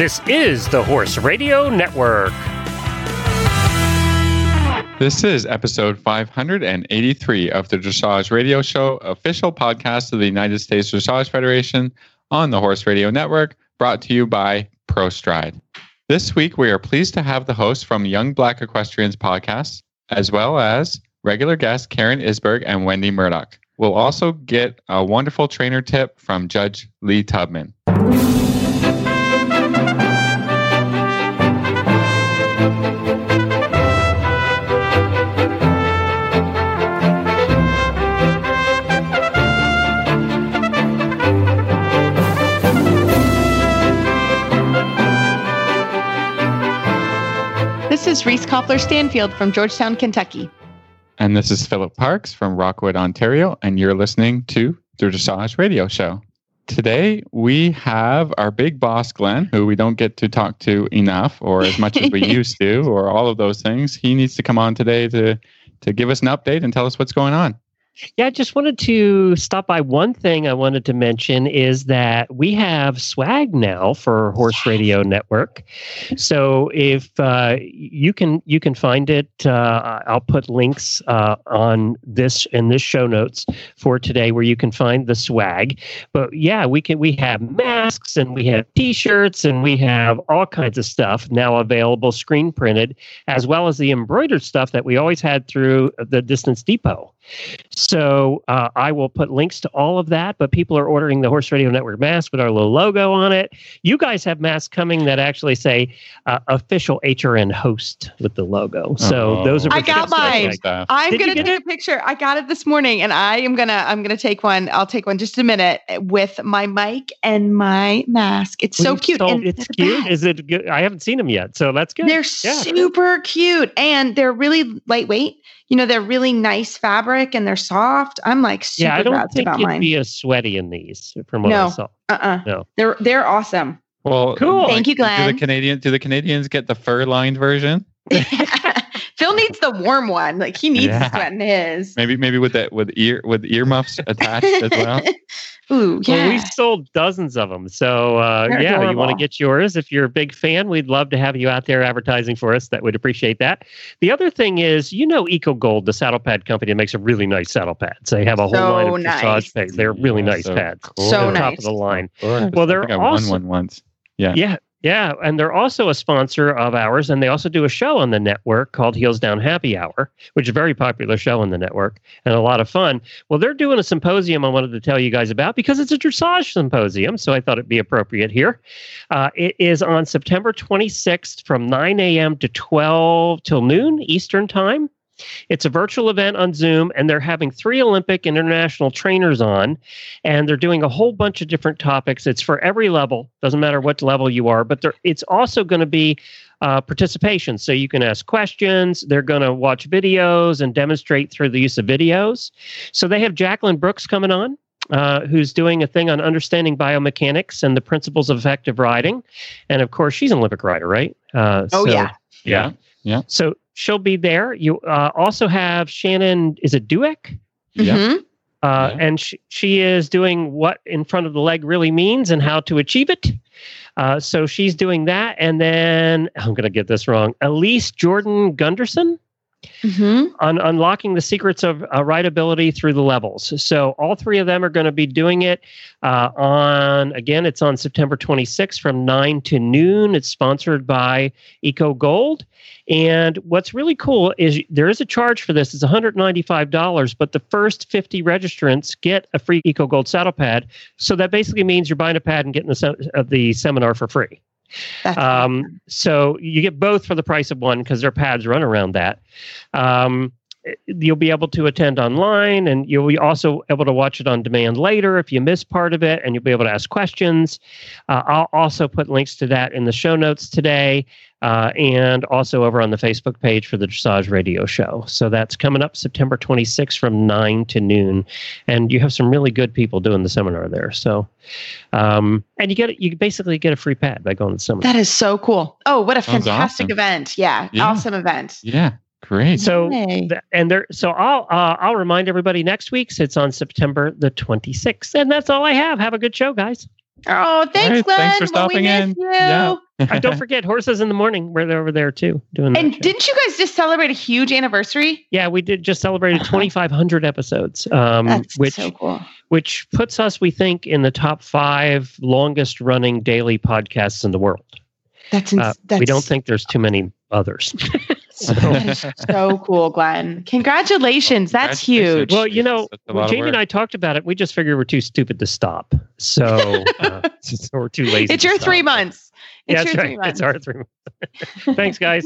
This is the Horse Radio Network. This is episode 583 of the Dressage Radio Show, official podcast of the United States Dressage Federation on the Horse Radio Network, brought to you by ProStride. This week, we are pleased to have the host from Young Black Equestrians podcast, as well as regular guests Karen Isberg and Wendy Murdoch. We'll also get a wonderful trainer tip from Judge Lee Tubman. Is Reese Koffler Stanfield from Georgetown, Kentucky. And this is Philip Parkes from Rockwood, Ontario, and you're listening to the Dressage Radio Show. Today we have our big boss, Glenn, who we don't get to talk to enough or as much as we used to, or all of those things. He needs to come on today to to give us an update and tell us what's going on. Yeah, I just wanted to stop by. One thing I wanted to mention is that we have swag now for Horse Radio Network. So if uh, you can you can find it, uh, I'll put links uh, on this in this show notes for today where you can find the swag. But yeah, we can we have masks and we have T-shirts and we have all kinds of stuff now available, screen printed, as well as the embroidered stuff that we always had through the Distance Depot. So uh, I will put links to all of that. But people are ordering the Horse Radio Network mask with our little logo on it. You guys have masks coming that actually say uh, official HRN host with the logo. So Oh. those are. I got mine. Stuff. I'm Did gonna take it? a picture. I got it this morning, and I am gonna I'm gonna take one. I'll take one just a minute with my mic and my mask. It's so cute. so and it's cute. back. Is it good? I haven't seen them yet, so that's good. They're Yeah. super cute, and they're really lightweight. You know, they're really nice fabric, and they're soft. I'm like super yeah, I don't jazzed think about you'd mine. be as sweaty in these from what I No. saw. uh-uh. No. They're they're awesome. Well, Cool. Um, Thank you, Do the Glenn. Canadian do the Canadians get the fur lined version? Phil needs the warm one. Like he needs Yeah. to sweat in his. Maybe maybe with that with ear with earmuffs attached as well. Ooh, Well, yeah. we sold dozens of them. So, uh, They're yeah, you want to get yours. If you're a big fan, we'd love to have you out there advertising for us. That would appreciate that. The other thing is, you know, Ecogold, the saddle pad company, makes a really nice saddle pads. They have a whole So line of nice. dressage pads. They're really Yeah, nice so pads. cool. So They're top of the line. Well, Well, they're I think I also- won one once. Yeah. Yeah, yeah, and they're also a sponsor of ours, and they also do a show on the network called Heels Down Happy Hour, which is a very popular show on the network and a lot of fun. Well, they're doing a symposium I wanted to tell you guys about because it's a dressage symposium, so I thought it'd be appropriate here. Uh, it is on September 26th from 9 a.m. to 12 till noon Eastern Time. It's a virtual event on Zoom, and they're having three Olympic and international trainers on, and they're doing a whole bunch of different topics. It's for every level, doesn't matter what level you are, but there, it's also going to be uh, participation. So you can ask questions. They're going to watch videos and demonstrate through the use of videos. So they have Jacqueline Brooks coming on. Uh, who's doing a thing on understanding biomechanics and the principles of effective riding, and of course she's an Olympic rider, right? Uh, Oh, so- yeah. Yeah. So she'll be there. You uh, also have Shannon. Is it Dueck? Yeah. Mhm. Uh, Yeah. And she, she is doing what in front of the leg really means and how to achieve it. Uh, so she's doing that. And then I'm going to get this wrong. Elise Jordan Gunderson Mhm. on unlocking the secrets of uh, rideability through the levels. So all three of them are going to be doing it uh, on again. It's on September 26th from nine to noon. It's sponsored by Ecogold. And what's really cool is there is a charge for this. It's $195, but the first 50 registrants get a free Ecogold saddle pad. So that basically means you're buying a pad and getting the, se- uh, the seminar for free. Um, so you get both for the price of one because their pads run around that. Um, you'll be able to attend online and you'll be also able to watch it on demand later if you miss part of it and you'll be able to ask questions. Uh, I'll also put links to that in the show notes today uh, and also over on the Facebook page for the Dressage Radio Show. So that's coming up September 26th from 9 to noon. And you have some really good people doing the seminar there. So, um, and you get you basically get a free pad by going to the seminar. That is so cool. Oh, what a Sounds fantastic awesome. event. Yeah, Yeah. Awesome event. Yeah. Great. So th- and there so I'll uh, I'll remind everybody next week's it's on September the 26th and that's all I have. Have a good show guys. Oh, thanks, right, Glenn. thanks for Well, we stopping in. Yeah. Uh, don't forget horses in the morning. We're over there too doing. that And show. didn't you guys just celebrate a huge anniversary? yeah, we did just celebrated Uh-huh. 2,500 episodes, um, That's which so cool. which puts us, we think, in the top five longest running daily podcasts in the world. That's, Uh, ins- that's we don't think there's too many others. so, so cool, Glenn. Congratulations. That's huge. Well, you know, when Jamie and. I talked about it. We just figured we're too stupid to stop. So, uh, so we're too lazy. It's to your stop. three months. It's Yeah, that's your right. three months. It's our three months. Thanks, guys.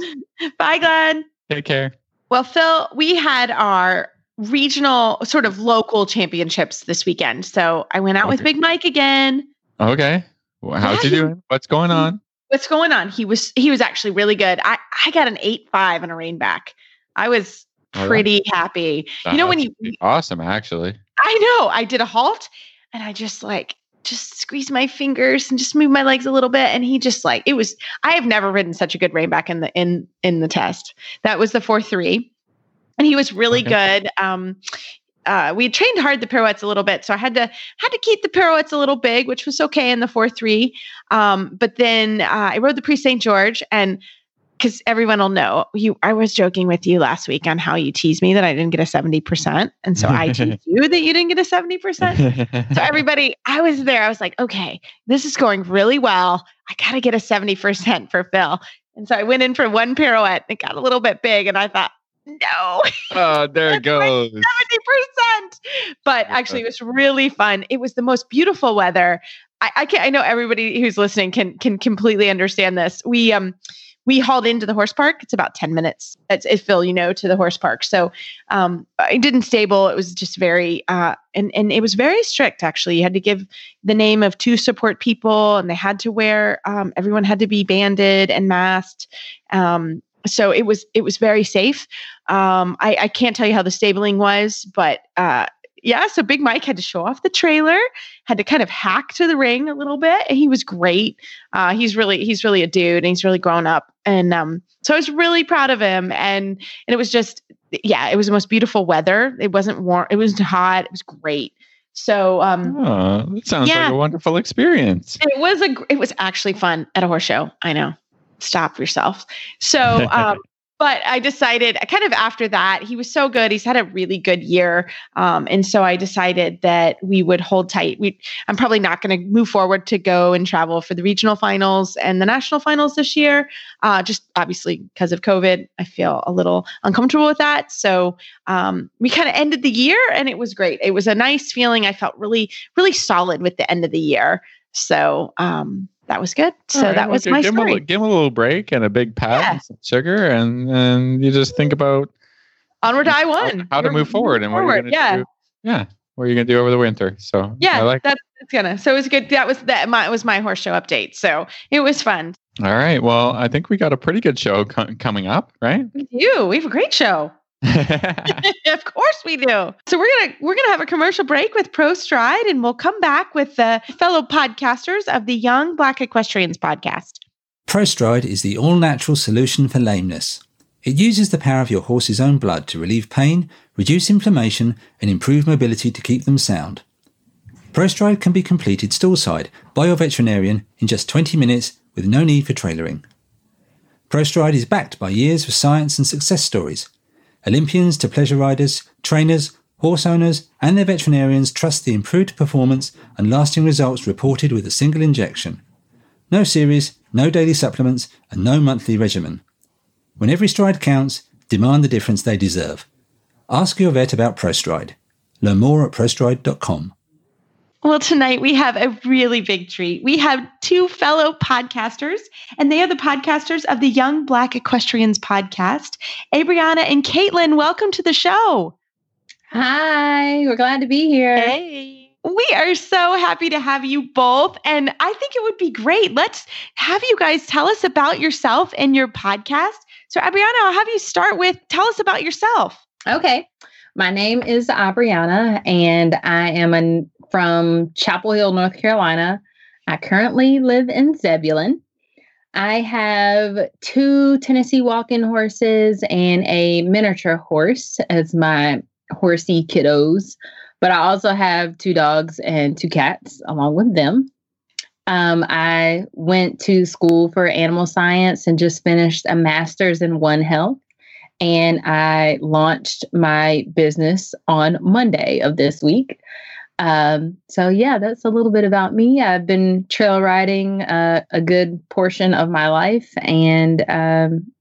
Bye, Glenn. Take care. Well, Phil, we had our regional sort of local championships this weekend. So I went out with Big Mike again. Okay. Well, how's Yeah, he he- doing? What's going on? What's going on? He was he was actually really good. I I got an eight five and a rein back. I was Oh, pretty happy. You know when you awesome, actually. I know I did a halt and I just like just squeezed my fingers and just moved my legs a little bit and he just like it was I have never ridden such a good reinback in the in in the test. That was the 4-3. And he was really Okay. good. Um uh, we trained hard the pirouettes a little bit, so I had to had to keep the pirouettes a little big, which was okay in the four three. Um, but then uh, I rode the Prix Saint Georges, and because everyone will know, you I was joking with you last week on how you teased me that I didn't get a seventy percent, and so I teased you that you didn't get a seventy percent. So everybody, I was there. I was like, okay, this is going really well. I got to get a 70% for Phil. And so I went in for one pirouette. It got a little bit big and I thought, no, oh, there it goes. 70%. But actually it was really fun. It was the most beautiful weather. I, I can I know everybody who's listening can can completely understand this. We um we hauled into the horse park. It's about 10 minutes. It's, it's Phil, you know, to the horse park. So um, I didn't stable. It was just very, uh, and, and it was very strict actually. You had to give the name of two support people and they had to wear, um, everyone had to be banded and masked. Um, so it was, it was very safe. Um, I, I can't tell you how the stabling was, but, uh, yeah, so Big Mike had to show off the trailer, had to kind of hack to the ring a little bit. And he was great. Uh, he's really he's really a dude and he's really grown up. And um, so I was really proud of him. And and it was just yeah, it was the most beautiful weather. It wasn't warm. It was hot. It was great. So um, Oh, that sounds Yeah. like a wonderful experience. it was a it was actually fun at a horse show. I know. Stop yourself. So um but I decided kind of after that, he was so good. He's had a really good year. Um, and so I decided that we would hold tight. We I'm probably not going to move forward to go and travel for the regional finals and the national finals this year. Uh, just obviously because of COVID, I feel a little uncomfortable with that. So um, we kind of ended the year and it was great. It was a nice feeling. I felt really, really solid with the end of the year. So um, that was good. So right, that was my give him, a, story. give him a little break and a big pat Yeah. and some sugar, and and you just think about Onward, I how- won. how to move forward and what you're forward. going to Yeah. do. Yeah, what are you going to do over the winter? So Yeah, I like. that's it's gonna. So it was good. That was that. My was my horse show update. So it was fun. All right. Well, I think we got a pretty good show co- coming up, right? We do. We have a great show. of course we do. So we're gonna we're gonna have a commercial break with ProStride, and we'll come back with the fellow podcasters of the Young Black Equestrians podcast. ProStride is the all natural solution for lameness. It uses the power of your horse's own blood to relieve pain, reduce inflammation, and improve mobility to keep them sound. ProStride can be completed stallside by your veterinarian in just 20 minutes with no need for trailering. ProStride is backed by years of science and success stories. Olympians to pleasure riders, trainers, horse owners, and their veterinarians trust the improved performance and lasting results reported with a single injection. No series, no daily supplements, and no monthly regimen. When every stride counts, demand the difference they deserve. Ask your vet about ProStride. Learn more at prostride.com. Well, tonight we have a really big treat. We have two fellow podcasters, and they are the podcasters of the Young Black Equestrians podcast. Abriana and Caitlin, welcome to the show. Hi, we're glad to be here. Hey. We are so happy to have you both. And I think it would be great. Let's have you guys tell us about yourself and your podcast. So, Abriana, I'll have you start with tell us about yourself. Okay. My name is Abriana, and I am an, from Chapel Hill, North Carolina. I currently live in Zebulon. I have two Tennessee walking horses and a miniature horse as my horsey kiddos. But I also have two dogs and two cats along with them. Um, I went to school for animal science and just finished a master's in One Health. And I launched my business on Monday of this week. Um, so, yeah, that's a little bit about me. I've been trail riding uh, a good portion of my life, and um,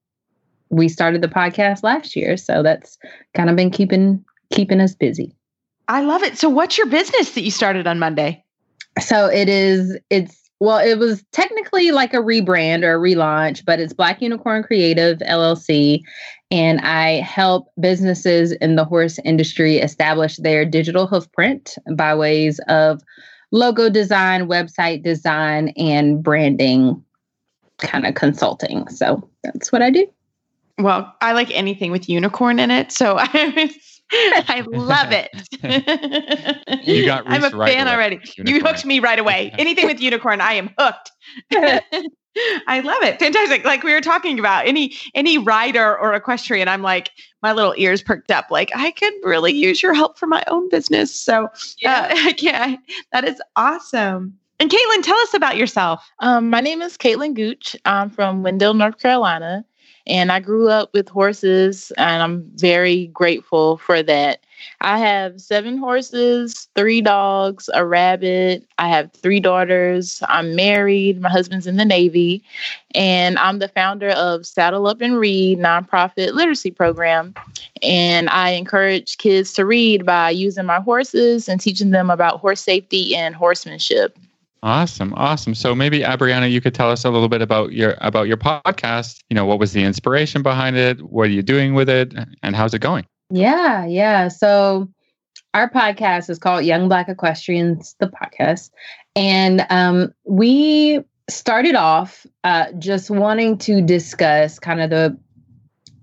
we started the podcast last year. So, that's kind of been keeping keeping us busy. I love it. So, what's your business that you started on Monday? So, it is, it's, well, it was technically like a rebrand or a relaunch, but it's Black Unicorn Creative LLC. And I help businesses in the horse industry establish their digital hoofprint by ways of logo design, website design, and branding kind of consulting. So that's what I do. Well, I like anything with unicorn in it. So I I love it. you got I'm a right fan away. already. Unicorn. You hooked me right away. Anything with unicorn, I am hooked. I love it. Fantastic. Like we were talking about any any rider or equestrian, I'm like my little ears perked up. Like I could really use your help for my own business. So uh, I can't. That is awesome. And Caitlin, tell us about yourself. Um, my name is Caitlin Gooch. I'm from Wendell, North Carolina, and I grew up with horses, and I'm very grateful for that. I have seven horses, three dogs, a rabbit. I have three daughters. I'm married. My husband's in the Navy, and I'm the founder of Saddle Up and Read nonprofit literacy program. And I encourage kids to read by using my horses and teaching them about horse safety and horsemanship. Awesome, awesome. So maybe Abriana, you could tell us a little bit about your about your podcast. You know, what was the inspiration behind it? What are you doing with it, and how's it going? Yeah, yeah. So our podcast is called Young Black Equestrians, the podcast. And um, we started off uh, just wanting to discuss kind of the,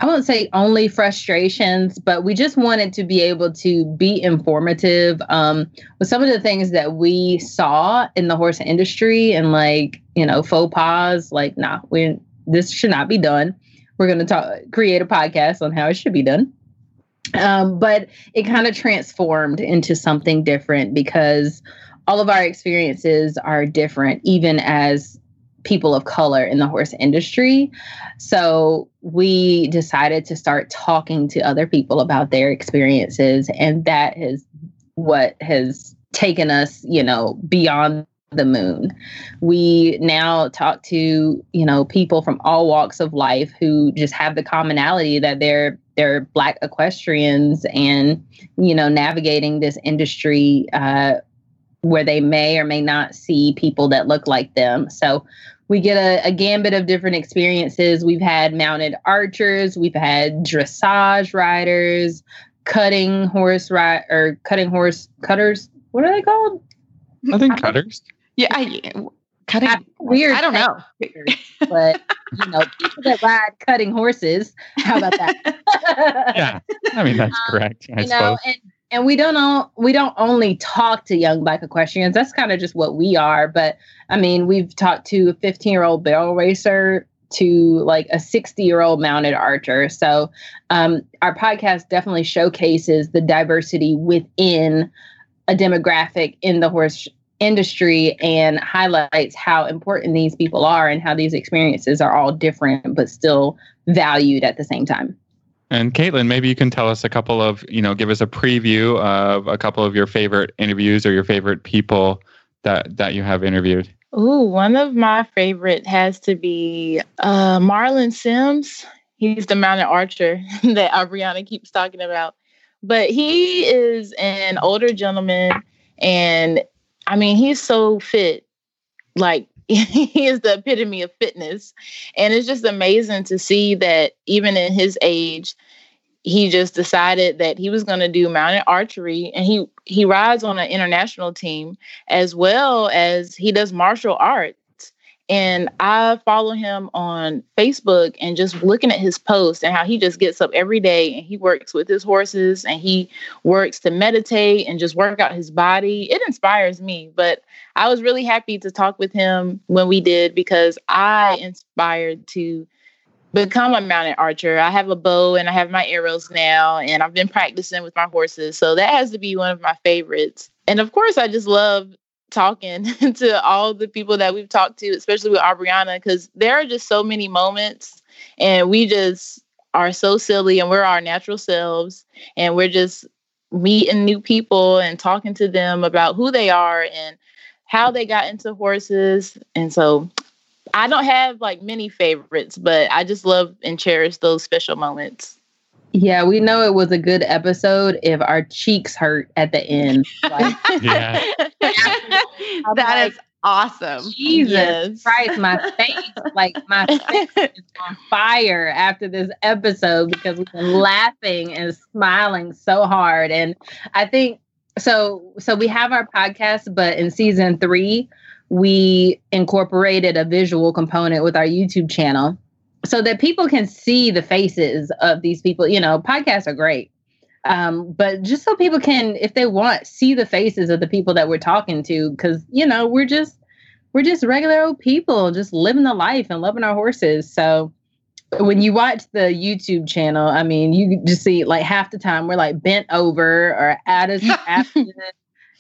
I won't say only frustrations, but we just wanted to be able to be informative um, with some of the things that we saw in the horse industry and like, you know, faux pas, like, nah, we this should not be done. We're going to talk, create a podcast on how it should be done. Um, but it kind of transformed into something different because all of our experiences are different, even as people of color in the horse industry. So we decided to start talking to other people about their experiences. And that is what has taken us, you know, beyond the moon. We now talk to, you know, people from all walks of life who just have the commonality that they're they're black equestrians and, you know, navigating this industry uh, where they may or may not see people that look like them. So we get a, a gambit of different experiences. We've had mounted archers, we've had dressage riders, cutting horse ride or cutting horse cutters. What are they called? I think cutters. Yeah, I, cutting. I- weird. I don't know. things, but you know, people that ride cutting horses. How about that? Yeah, I mean that's Um, correct. I you know, suppose. and and we don't all, we don't only talk to young black equestrians. That's kind of just what we are. But I mean, we've talked to a 15 year old barrel racer to like a 60 year old mounted archer. So um, our podcast definitely showcases the diversity within a demographic in the horse industry and highlights how important these people are and how these experiences are all different but still valued at the same time. And Caitlin, maybe you can tell us a couple of, you know, give us a preview of a couple of your favorite interviews or your favorite people that that you have interviewed. Ooh, one of my favorite has to be uh, Marlon Sims. He's the mounted archer that Abriana keeps talking about. But he is an older gentleman, and I mean, he's so fit. Like, he is the epitome of fitness. And it's just amazing to see that even in his age, he just decided that he was going to do mounted archery and he he rides on an international team as well as he does martial arts and i follow him on facebook and just looking at his posts and how he just gets up every day and he works with his horses and he works to meditate and just work out his body it inspires me but i was really happy to talk with him when we did because i inspired to become a mounted archer. I have a bow and I have my arrows now, and I've been practicing with my horses. So that has to be one of my favorites. And of course, I just love talking to all the people that we've talked to, especially with Abriana, because there are just so many moments and we just are so silly and we're our natural selves and we're just meeting new people and talking to them about who they are and how they got into horses. And so I don't have like many favorites, but I just love and cherish those special moments. Yeah, we know it was a good episode if our cheeks hurt at the end. Like, Yeah. that like, is awesome. Jesus Yes. Christ, my face, like my face is on fire after this episode because we've been laughing and smiling so hard. And I think so. So we have our podcast, but in season three, we incorporated a visual component with our YouTube channel so that people can see the faces of these people. You know, podcasts are great. Um, but just so people can, if they want, see the faces of the people that we're talking to, because you know, we're just we're just regular old people, just living the life and loving our horses. So when you watch the YouTube channel, I mean, you just see like half the time we're like bent over or at a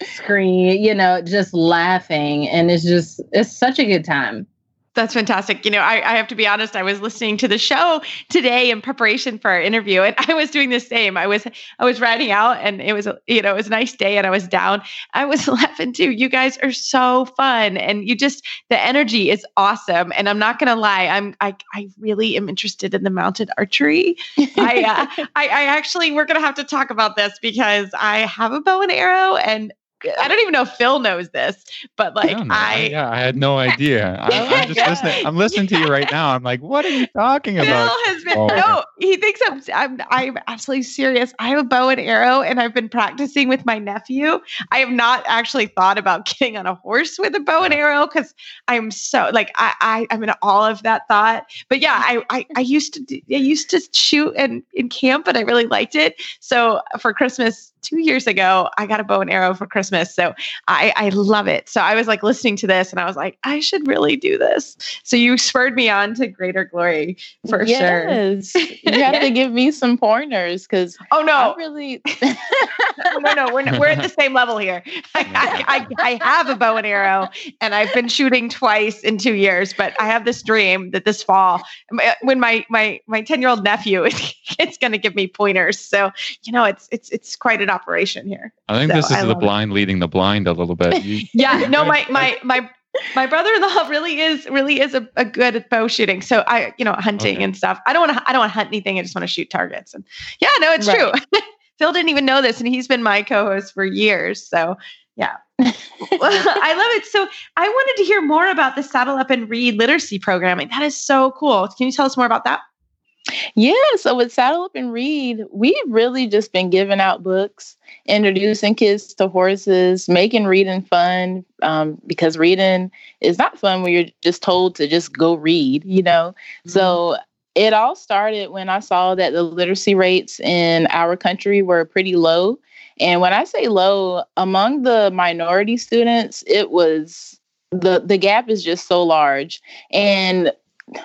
screen, you know, just laughing, and it's just it's such a good time. That's fantastic. You know, I, I have to be honest. I was listening to the show today in preparation for our interview, and I was doing the same. I was I was riding out, and it was you know it was a nice day, and I was down. I was laughing too. You guys are so fun, and you just the energy is awesome. And I'm not gonna lie, I'm I I really am interested in the mounted archery. I, uh, I I actually we're gonna have to talk about this because I have a bow and arrow, and I don't even know if Phil knows this, but like don't. I yeah, I had no idea. I, I'm just listening. I'm listening to you right now. I'm like, what are you talking Phil about? has been Oh. no. He thinks I'm, I'm I'm absolutely serious. I have a bow and arrow, and I've been practicing with my nephew. I have not actually thought about getting on a horse with a bow and arrow because I'm so like I, I I'm in all of that thought. But yeah, I I, I used to do, I used to shoot in in camp, and I really liked it. So for Christmas two years ago, I got a bow and arrow for Christmas. So I I love it. So I was like listening to this, and I was like, I should really do this. So you spurred me on to greater glory for sure. You have to give me some pointers because Oh I no, really no, no. We're, we're at the same level here. I, I, I have a bow and arrow, and I've been shooting twice in two years. But I have this dream that this fall, uh, when my my my ten year old nephew is, is going to give me pointers. So you know, it's it's it's quite an operation here. I think So, this is I the love it. blind leading the blind a little bit. You, Yeah, no, my my my. My brother-in-law really is really is a, a good at bow shooting. So I, you know, hunting Okay. and stuff. I don't want to I don't want to hunt anything. I just want to shoot targets. And yeah, no, it's true. Phil didn't even know this, and he's been my co-host for years. So yeah, Well, I love it. So I wanted to hear more about the Saddle Up and Read literacy programming. That is so cool. Can you tell us more about that? Yeah, so with Saddle Up and Read, we've really just been giving out books, introducing kids to horses, making reading fun. Um, because reading is not fun when you're just told to just go read, you know. So it all started when I saw that the literacy rates in our country were pretty low. And when I say low, among the minority students, it was the the gap is just so large. And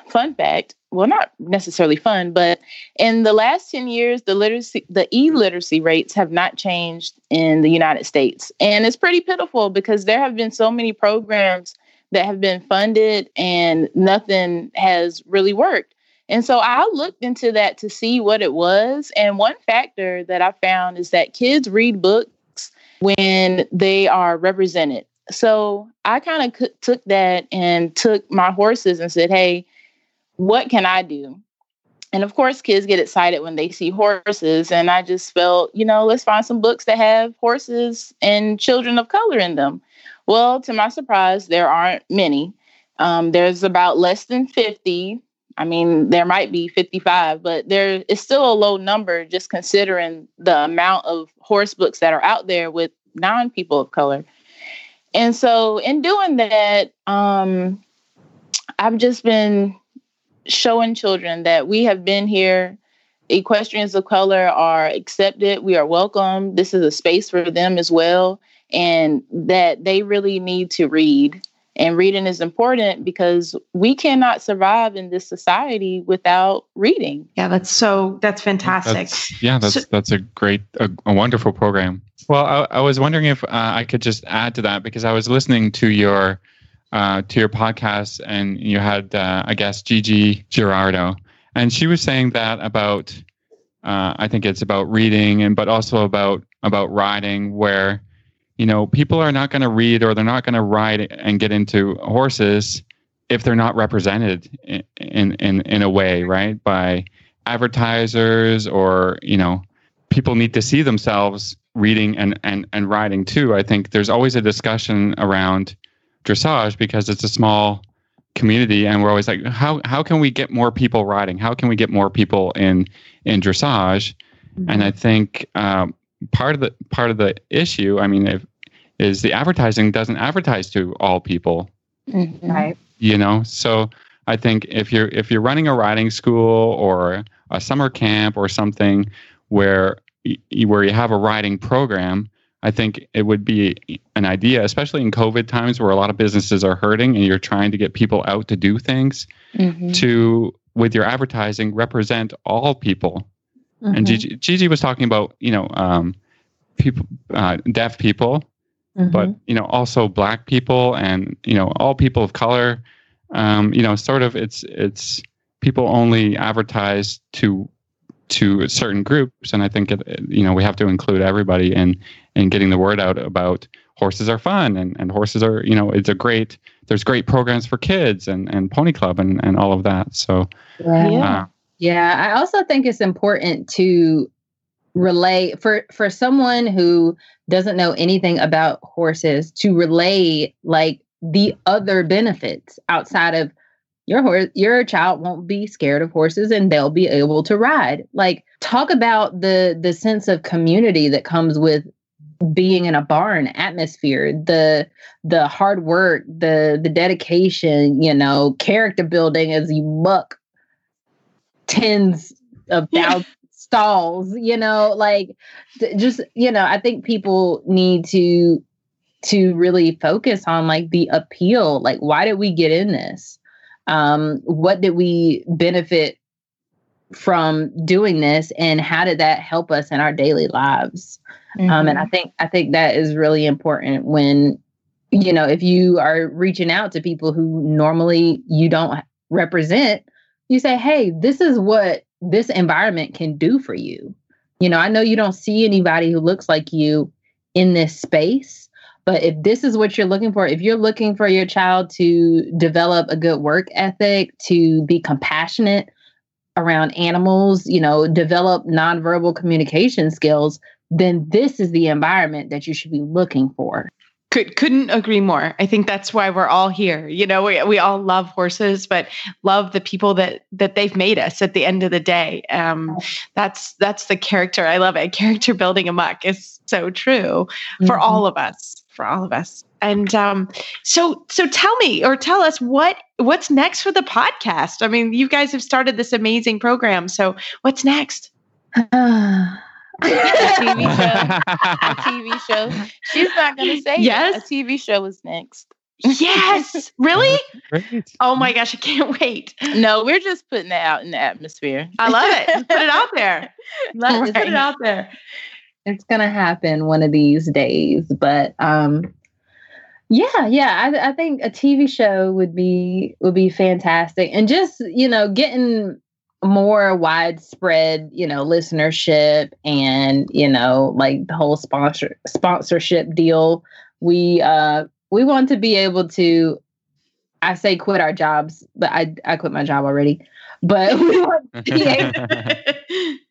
fun fact, well, not necessarily fun, but in the last 10 years, the literacy, the e-literacy rates have not changed in the United States. And it's pretty pitiful because there have been so many programs that have been funded and nothing has really worked. And so I looked into that to see what it was. And one factor that I found is that kids read books when they are represented. So I kind of took that and took my horses and said, hey, what can I do? And of course, kids get excited when they see horses. And I just felt, you know, let's find some books that have horses and children of color in them. Well, to my surprise, there aren't many. Um, there's about less than 50. I mean, there might be 55, but there is still a low number just considering the amount of horse books that are out there with non people of color. And so, in doing that, um, I've just been showing children that we have been here. Equestrians of color are accepted. We are welcome. This is a space for them as well. And that they really need to read. And reading is important because we cannot survive in this society without reading. Yeah, that's so that's fantastic. That's, yeah, that's So- that's a great, a, a wonderful program. Well, I, I was wondering if uh, I could just add to that because I was listening to your uh, to your podcast and you had, uh, I guess, Gigi Girardo, and she was saying that about, uh, I think it's about reading and but also about about riding, where you know people are not going to read or they're not going to ride and get into horses if they're not represented in in in, in a way, right, by advertisers or you know people need to see themselves reading and, and, and riding too. I think there's always a discussion around dressage because it's a small community and we're always like how how can we get more people riding? How can we get more people in in dressage? And I think um, part of the part of the issue, I mean, if, is the advertising doesn't advertise to all people Mhm. right. you know so i think if you're if you're running a riding school or a summer camp or something where where you have a riding program i think it would be an idea especially in covid times where a lot of businesses are hurting and you're trying to get people out to do things Mhm. to with your advertising represent all people and Mhm. Gigi, Gigi was talking about you know um, people uh, deaf people but Mhm. you know also black people and you know all people of color um, you know sort of it's it's people only advertise to to certain groups and i think it, it- you know we have to include everybody in in getting the word out about horses are fun and, and horses are you know it's a great there's great programs for kids and and pony club and and all of that so Yeah. Yeah. uh, Yeah, I also think it's important to relay for for someone who doesn't know anything about horses to relay like the other benefits outside of your horse your child won't be scared of horses and they'll be able to ride. Like talk about the the sense of community that comes with being in a barn atmosphere the the hard work the the dedication you know character building as you muck tens of thousands stalls you know like th- just you know i think people need to to really focus on like the appeal. Like why did we get in this um what did we benefit from doing this and how did that help us in our daily lives um, and I think I think that is really important when you know if you are reaching out to people who normally you don't represent, you say, "Hey, this is what this environment can do for you." You know, I know you don't see anybody who looks like you in this space, but if this is what you're looking for, if you're looking for your child to develop a good work ethic, to be compassionate around animals, you know, develop nonverbal communication skills, then this is the environment that you should be looking for. Could couldn't agree more. I think that's why we're all here. You know, we we all love horses, but love the people that that they've made us at the end of the day. Um, that's that's the character. I love it. Character building amok is so true for Mhm. all of us. For all of us. And um, so so tell me or tell us what what's next for the podcast. I mean, you guys have started this amazing program. So what's next? A TV show. a TV show. She's not going to say Yes. it. A TV show is next. Yes, really? Oh my gosh, I can't wait. No, we're just putting that out in the atmosphere. I love it. Put it out there. Let, Put Right. it out there. It's gonna happen one of these days but um yeah yeah I, I think a tv show would be would be fantastic. And just you know getting more widespread you know listenership and you know like the whole sponsor sponsorship deal. We uh we want to be able to i say quit our jobs but i i quit my job already but we want to be able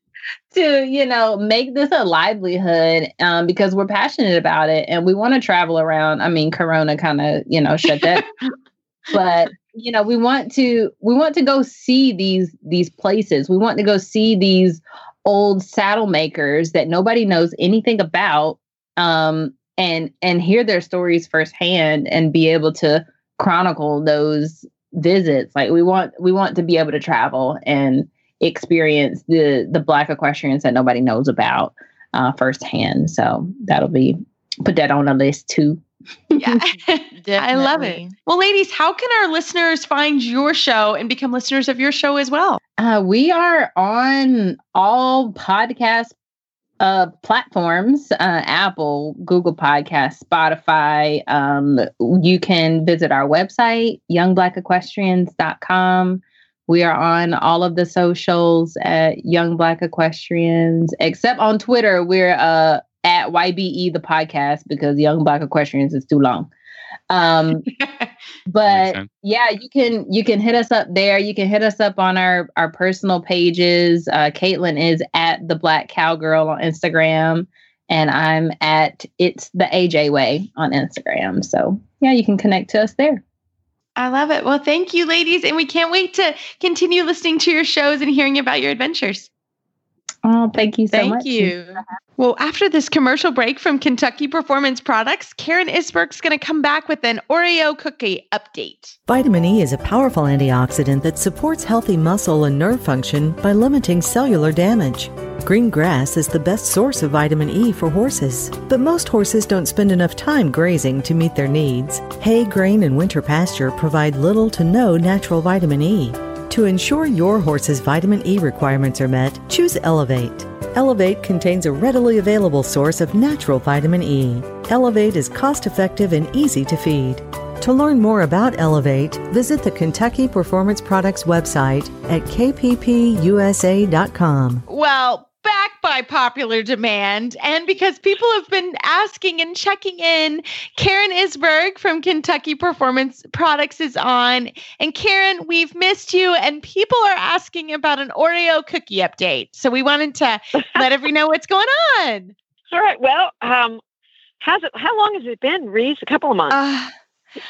to you know make this a livelihood um, because we're passionate about it and we want to travel around. I mean corona kind of you know shut that but you know we want to we want to go see these these places. We want to go see these old saddle makers that nobody knows anything about um and and hear their stories firsthand and be able to chronicle those visits. Like we want we want to be able to travel and experience the the black equestrians that nobody knows about uh, firsthand. So that'll be put that on a list too. Yeah. I love it. Well, ladies, how can our listeners find your show and become listeners of your show as well? Uh, we are on all podcast uh, platforms uh, Apple, Google Podcasts, Spotify. Um, you can visit our website, youngblack.equestrians.com. We are on all of the socials at Young Black Equestrians, except on Twitter, we're uh, at YBE the podcast because Young Black Equestrians is too long. Um, but yeah you can you can hit us up there. You can hit us up on our our personal pages. Uh caitlin is at the black cowgirl on instagram and i'm at it's the aj way on instagram. So yeah you can connect to us there I love it. Well, thank you, ladies. And we can't wait to continue listening to your shows and hearing about your adventures. oh thank you so Thank much Thank you. Well, after this commercial break from Kentucky Performance Products, Karen Isberg's going to come back with an Oreo cookie update. Vitamin E is a powerful antioxidant that supports healthy muscle and nerve function by limiting cellular damage. Green grass is the best source of vitamin E for horses, but most horses don't spend enough time grazing to meet their needs. Hay, grain, and winter pasture provide little to no natural vitamin E. To ensure your horse's vitamin E requirements are met, choose Elevate. Elevate contains a readily available source of natural vitamin E. Elevate is cost effective and easy to feed. To learn more about Elevate, visit the Kentucky Performance Products website at kppusa.com. Well, back by popular demand, and because people have been asking and checking in, Karen Isberg from Kentucky Performance Products is on. And Karen, we've missed you, and people are asking about an Oreo cookie update. So we wanted to let everyone know what's going on. All right. Well, um, how's it? How long has it been, Reese? A couple of months. Uh,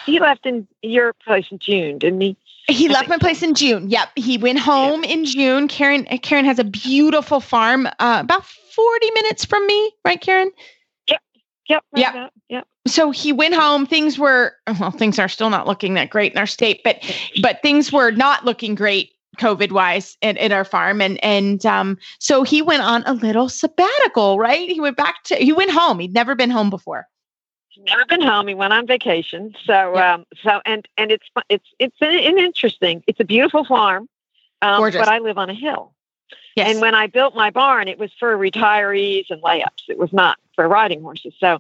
he left in your place in June, didn't he? He left my place in June. Yep, he went home in June. Karen Karen has a beautiful farm, uh, about forty minutes from me, right, Karen? Yep. Right Yeah. about- Yep. So he went home. Things were well, things are still not looking that great in our state, but but things were not looking great COVID wise at, at our farm, and and um, so he went on a little sabbatical. Right, he went back to he went home. He'd never been home before. He's never been home. He went on vacation. So, Yep. um, so and and it's it's it's an, an interesting. It's a beautiful farm, um, Gorgeous. but I live on a hill. Yes, And when I built my barn, it was for retirees and layups. It was not for riding horses. So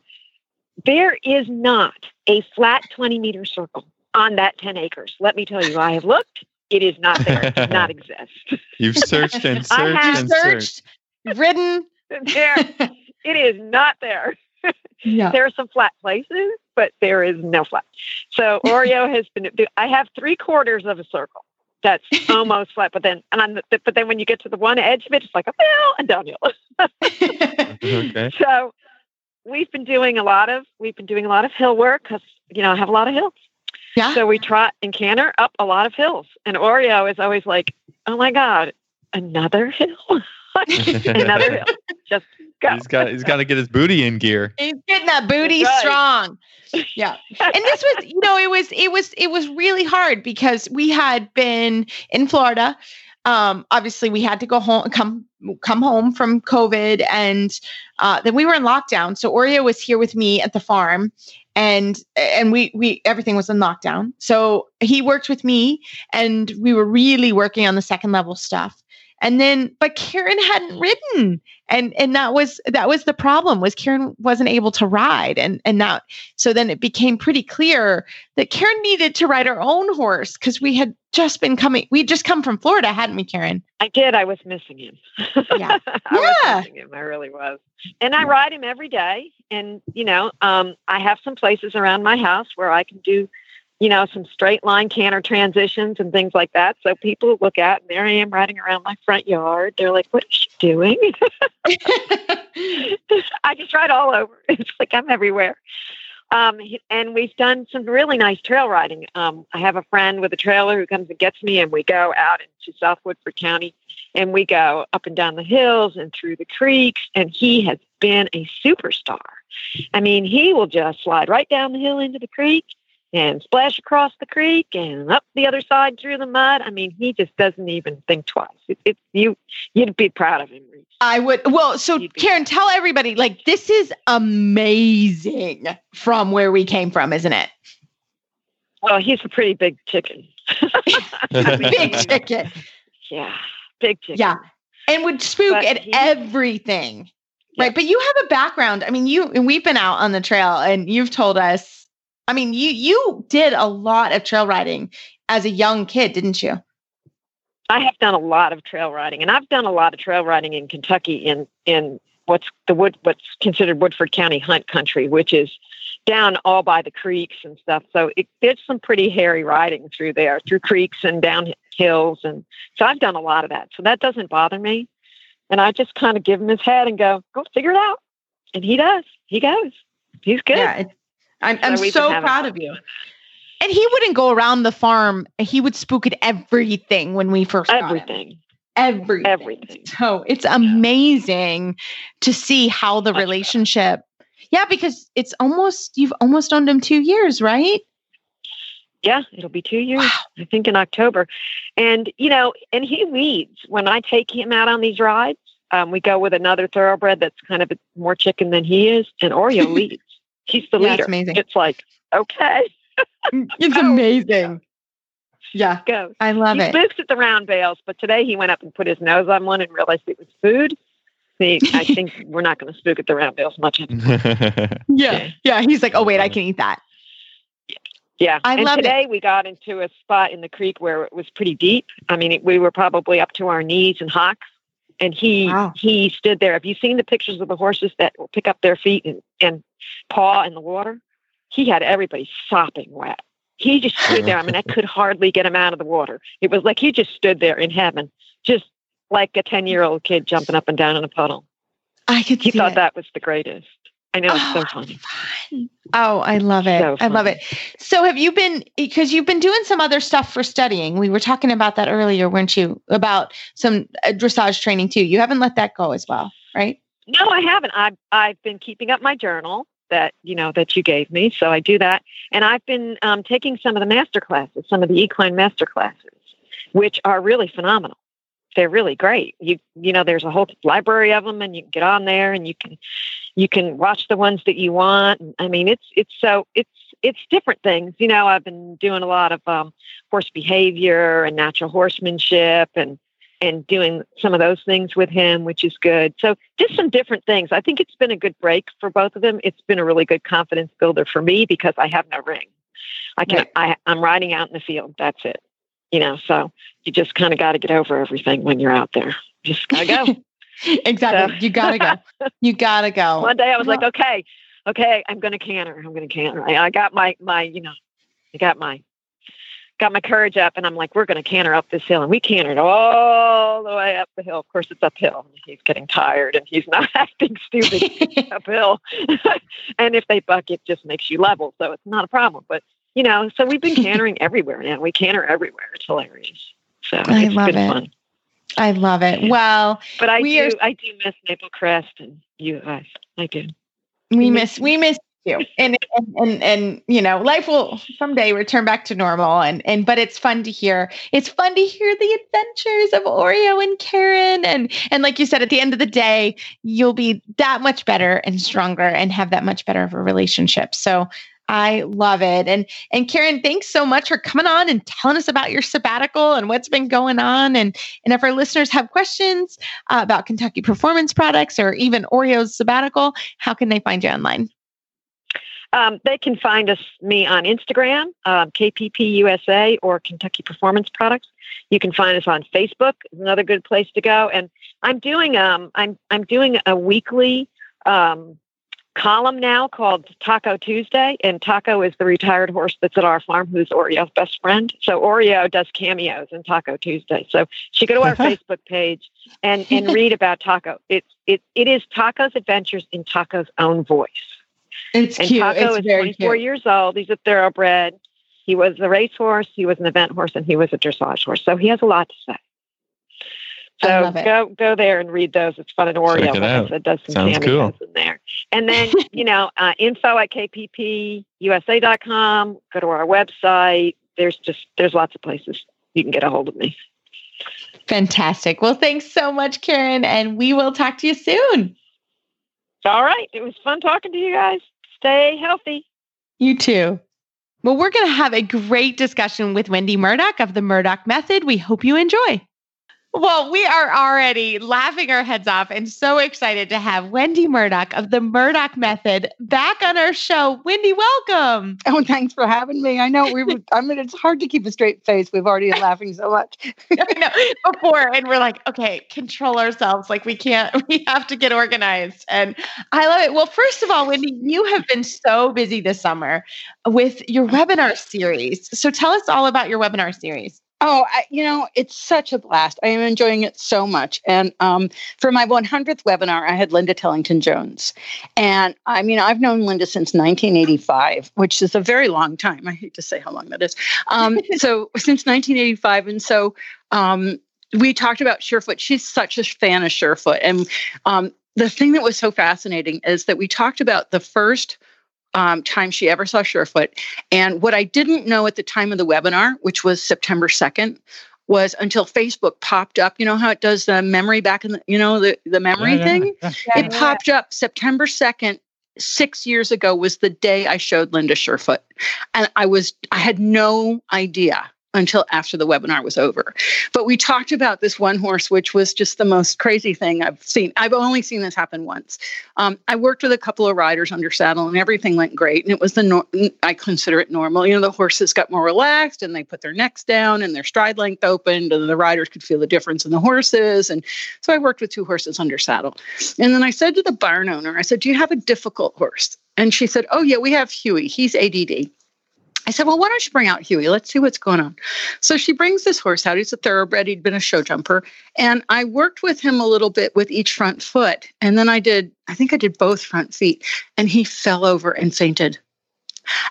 there is not a flat 20 meter circle on that 10 acres. Let me tell you, I have looked. It is not there. It does not exist. You've searched and I searched have and searched. searched, ridden. there, it is not there. Yeah There are some flat places, but there is no flat. So Oreo has been. I have three quarters of a circle that's almost flat, but then and on the, but then when you get to the one edge of it, it's like a hill and downhill. Okay. so we've been doing a lot of we've been doing a lot of hill work because you know I have a lot of hills. yeah. So we trot and canter up a lot of hills, and Oreo is always like, "Oh my god, another hill, another hill, just go." He's got he's got to get his booty in gear. He's getting that booty right. strong. Yeah. And this was, you know, it was it was it was really hard because we had been in Florida. Um, obviously we had to go home come come home from COVID and uh, then we were in lockdown. So Oreo was here with me at the farm and and we we everything was in lockdown. So he worked with me and we were really working on the second level stuff. And then but Karen hadn't ridden and and that was that was the problem was Karen wasn't able to ride and and now so then it became pretty clear that Karen needed to ride her own horse because we had just been coming we'd just come from Florida hadn't we Karen I did. I was missing him. Yeah. I was Yeah. missing him. I really was. And I ride him every day. And, you know, um, I have some places around my house where I can do, you know, some straight line canter transitions and things like that. So people look at, and there I am riding around my front yard. They're like, what is she doing? I just ride all over. It's like I'm everywhere. Um, and we've done some really nice trail riding. Um, I have a friend with a trailer who comes and gets me, and we go out into South Woodford County, and we go up and down the hills and through the creeks. And he has been a superstar. I mean, he will just slide right down the hill into the creek, and splash across the creek and up the other side through the mud. I mean, he just doesn't even think twice. It's it, you you'd be proud of him. Reese. I would. Well, so You'd Karen, tell everybody like this is amazing from where we came from, isn't it? Well, he's a pretty big chicken. Big chicken. Yeah, big chicken. Yeah. And would spook But at he- everything. Yeah. Right. But you have a background. I mean, you and we've been out on the trail and you've told us, I mean, you you did a lot of trail riding as a young kid, didn't you? I have done a lot of trail riding, and I've done a lot of trail riding in Kentucky in in what's the wood what's considered Woodford County Hunt Country, which is down all by the creeks and stuff. So it, there's some pretty hairy riding through there, through creeks and down hills, and so I've done a lot of that. So that doesn't bother me, and I just kind of give him his head and go, "Go figure it out," and he does. He goes. He's good. Yeah. I'm, I'm So we've so been having proud of you. And he wouldn't go around the farm. He would spook at everything when we first that. got him. everything. everything. Everything. So it's amazing to see how the relationship. Yeah, because it's almost you've almost owned him two years, right? Yeah, it'll be two years. Wow. I think in October. And, you know, and he leads when I take him out on these rides. Um, we go with another thoroughbred that's kind of more chicken than he is, and Oreo leads. He's the Yeah, it's amazing. It's like, okay, It's Oh, amazing. Yeah, go. I love he it. He spooks at the round bales, but today he went up and put his nose on one and realized it was food. See, I think we're not going to spook at the round bales much. Yeah, yeah. He's like, oh wait, I can eat that. Yeah. I and love it. today we got into a spot in the creek where it was pretty deep. I mean, it, we were probably up to our knees in hocks. And he Wow. he stood there. Have you seen the pictures of the horses that will pick up their feet and, and paw in the water? He had everybody sopping wet. He just stood there. I mean, I could hardly get him out of the water. It was like he just stood there in heaven, just like a 10 year old kid jumping up and down in a puddle. I could He thought it. that was the greatest. I know, it's so Oh, funny. fun. Oh, I love it. So I love it. So, have you been because you've been doing some other stuff for studying? We were talking about that earlier, weren't you? About some uh, dressage training too. You haven't let that go as well, right? No, I haven't. I've I've been keeping up my journal that you know that you gave me, so I do that, and I've been um, taking some of the master classes, some of the equine master classes, which are really phenomenal. They're really great. You you know, there's a whole library of them, and you can get on there and you can you can watch the ones that you want. I mean, it's it's so it's it's different things. You know, I've been doing a lot of um, horse behavior and natural horsemanship and and doing some of those things with him, which is good. So just some different things. I think it's been a good break for both of them. It's been a really good confidence builder for me because I have no ring. I can I, I'm riding out in the field. That's it. You know, so you just kind of got to get over everything when you're out there. Just gotta go. exactly. So- You gotta go. You gotta go. One day I was like, okay, okay, I'm going to canter. I'm going to canter. I, I got my my you know, I got my got my courage up, and I'm like, we're going to canter up this hill, and we cantered all the way up the hill. Of course, it's uphill. He's getting tired, and he's not acting stupid uphill. and if they buck, it just makes you level, so it's not a problem. But you know, so we've been cantering everywhere now. We canter everywhere. It's hilarious. So I love it. fun. I love it. Well, But I We do, are- I do miss Maple Crest and you guys. I do. we Mhm. miss we miss you and, and and and you know life will someday return back to normal and and but it's fun to hear it's fun to hear the adventures of oreo and karen and and like you said at the end of the day you'll be that much better and stronger and have that much better of a relationship so I love it. And and Karen, thanks so much for coming on and telling us about your sabbatical and what's been going on. And and if our listeners have questions uh, about Kentucky Performance Products or even Oreo's sabbatical, how can they find you online? Um, they can find us me on Instagram, um, KPPUSA or Kentucky Performance Products. You can find us on Facebook. Another good place to go. And I'm doing um I'm I'm doing a weekly um, column now called Taco Tuesday, and Taco is the retired horse that's at our farm, who's Oreo's best friend. So Oreo does cameos in Taco Tuesday. So she go to our Facebook page and and read about Taco. It's it it is Taco's adventures in Taco's own voice. It's And cute. Taco it's is very 24 cute. years old. He's a thoroughbred. He was a racehorse, he was an event horse, and he was a dressage horse. So he has a lot to say. I So love it. go go there and read those. It's fun and Oreo. Check it out. said, does some Sounds cameos cool. in there. And then you know, uh, info at kppusa.com. Go to our website. There's just there's lots of places you can get a hold of me. Fantastic. Well, thanks so much, Karen, and we will talk to you soon. All right, it was fun talking to you guys. Stay healthy. You too. Well, we're going to have a great discussion with Wendy Murdoch of the Murdoch Method. We hope you enjoy. Well, we are already laughing our heads off and so excited to have Wendy Murdoch of the Murdoch Method back on our show. Wendy, welcome. Oh, thanks for having me. I know we were, I mean, it's hard to keep a straight face. We've already been laughing so much. I know before, and we're like, okay, control ourselves. Like we can't, we have to get organized. And I love it. Well, first of all, Wendy, you have been so busy this summer with your webinar series. So tell us all about your webinar series. Oh, I, you know, it's such a blast. I am enjoying it so much. And um, for my 100th webinar, I had Linda Tellington Jones. And I mean, I've known Linda since 1985, which is a very long time. I hate to say how long that is. Um, so, since 1985. And so, um, we talked about Surefoot. She's such a fan of Surefoot. And um, the thing that was so fascinating is that we talked about the first um, time she ever saw Surefoot. And what I didn't know at the time of the webinar, which was September 2nd, was until Facebook popped up. You know how it does the memory back in the, you know, the, the memory Yeah, yeah, thing? yeah. It popped up September 2nd. Six years ago was the day I showed Linda Surefoot. And I was, I had no idea until after the webinar was over. But we talked about this one horse, which was just the most crazy thing I've seen. I've only seen this happen once. Um, I worked with a couple of riders under saddle, and everything went great. And it was the nor- I consider it normal. You know, the horses got more relaxed, and they put their necks down, and their stride length opened, and the riders could feel the difference in the horses. And so I worked with two horses under saddle. And then I said to the barn owner, I said, "Do you have a difficult horse?" And she said, "Oh yeah, we have Huey. He's ADD." I said, Well, why don't you bring out Huey? Let's see what's going on. So she brings this horse out. He's a thoroughbred. He'd been a show jumper. And I worked with him a little bit with each front foot. And then I did, I think I did both front feet. And he fell over and fainted.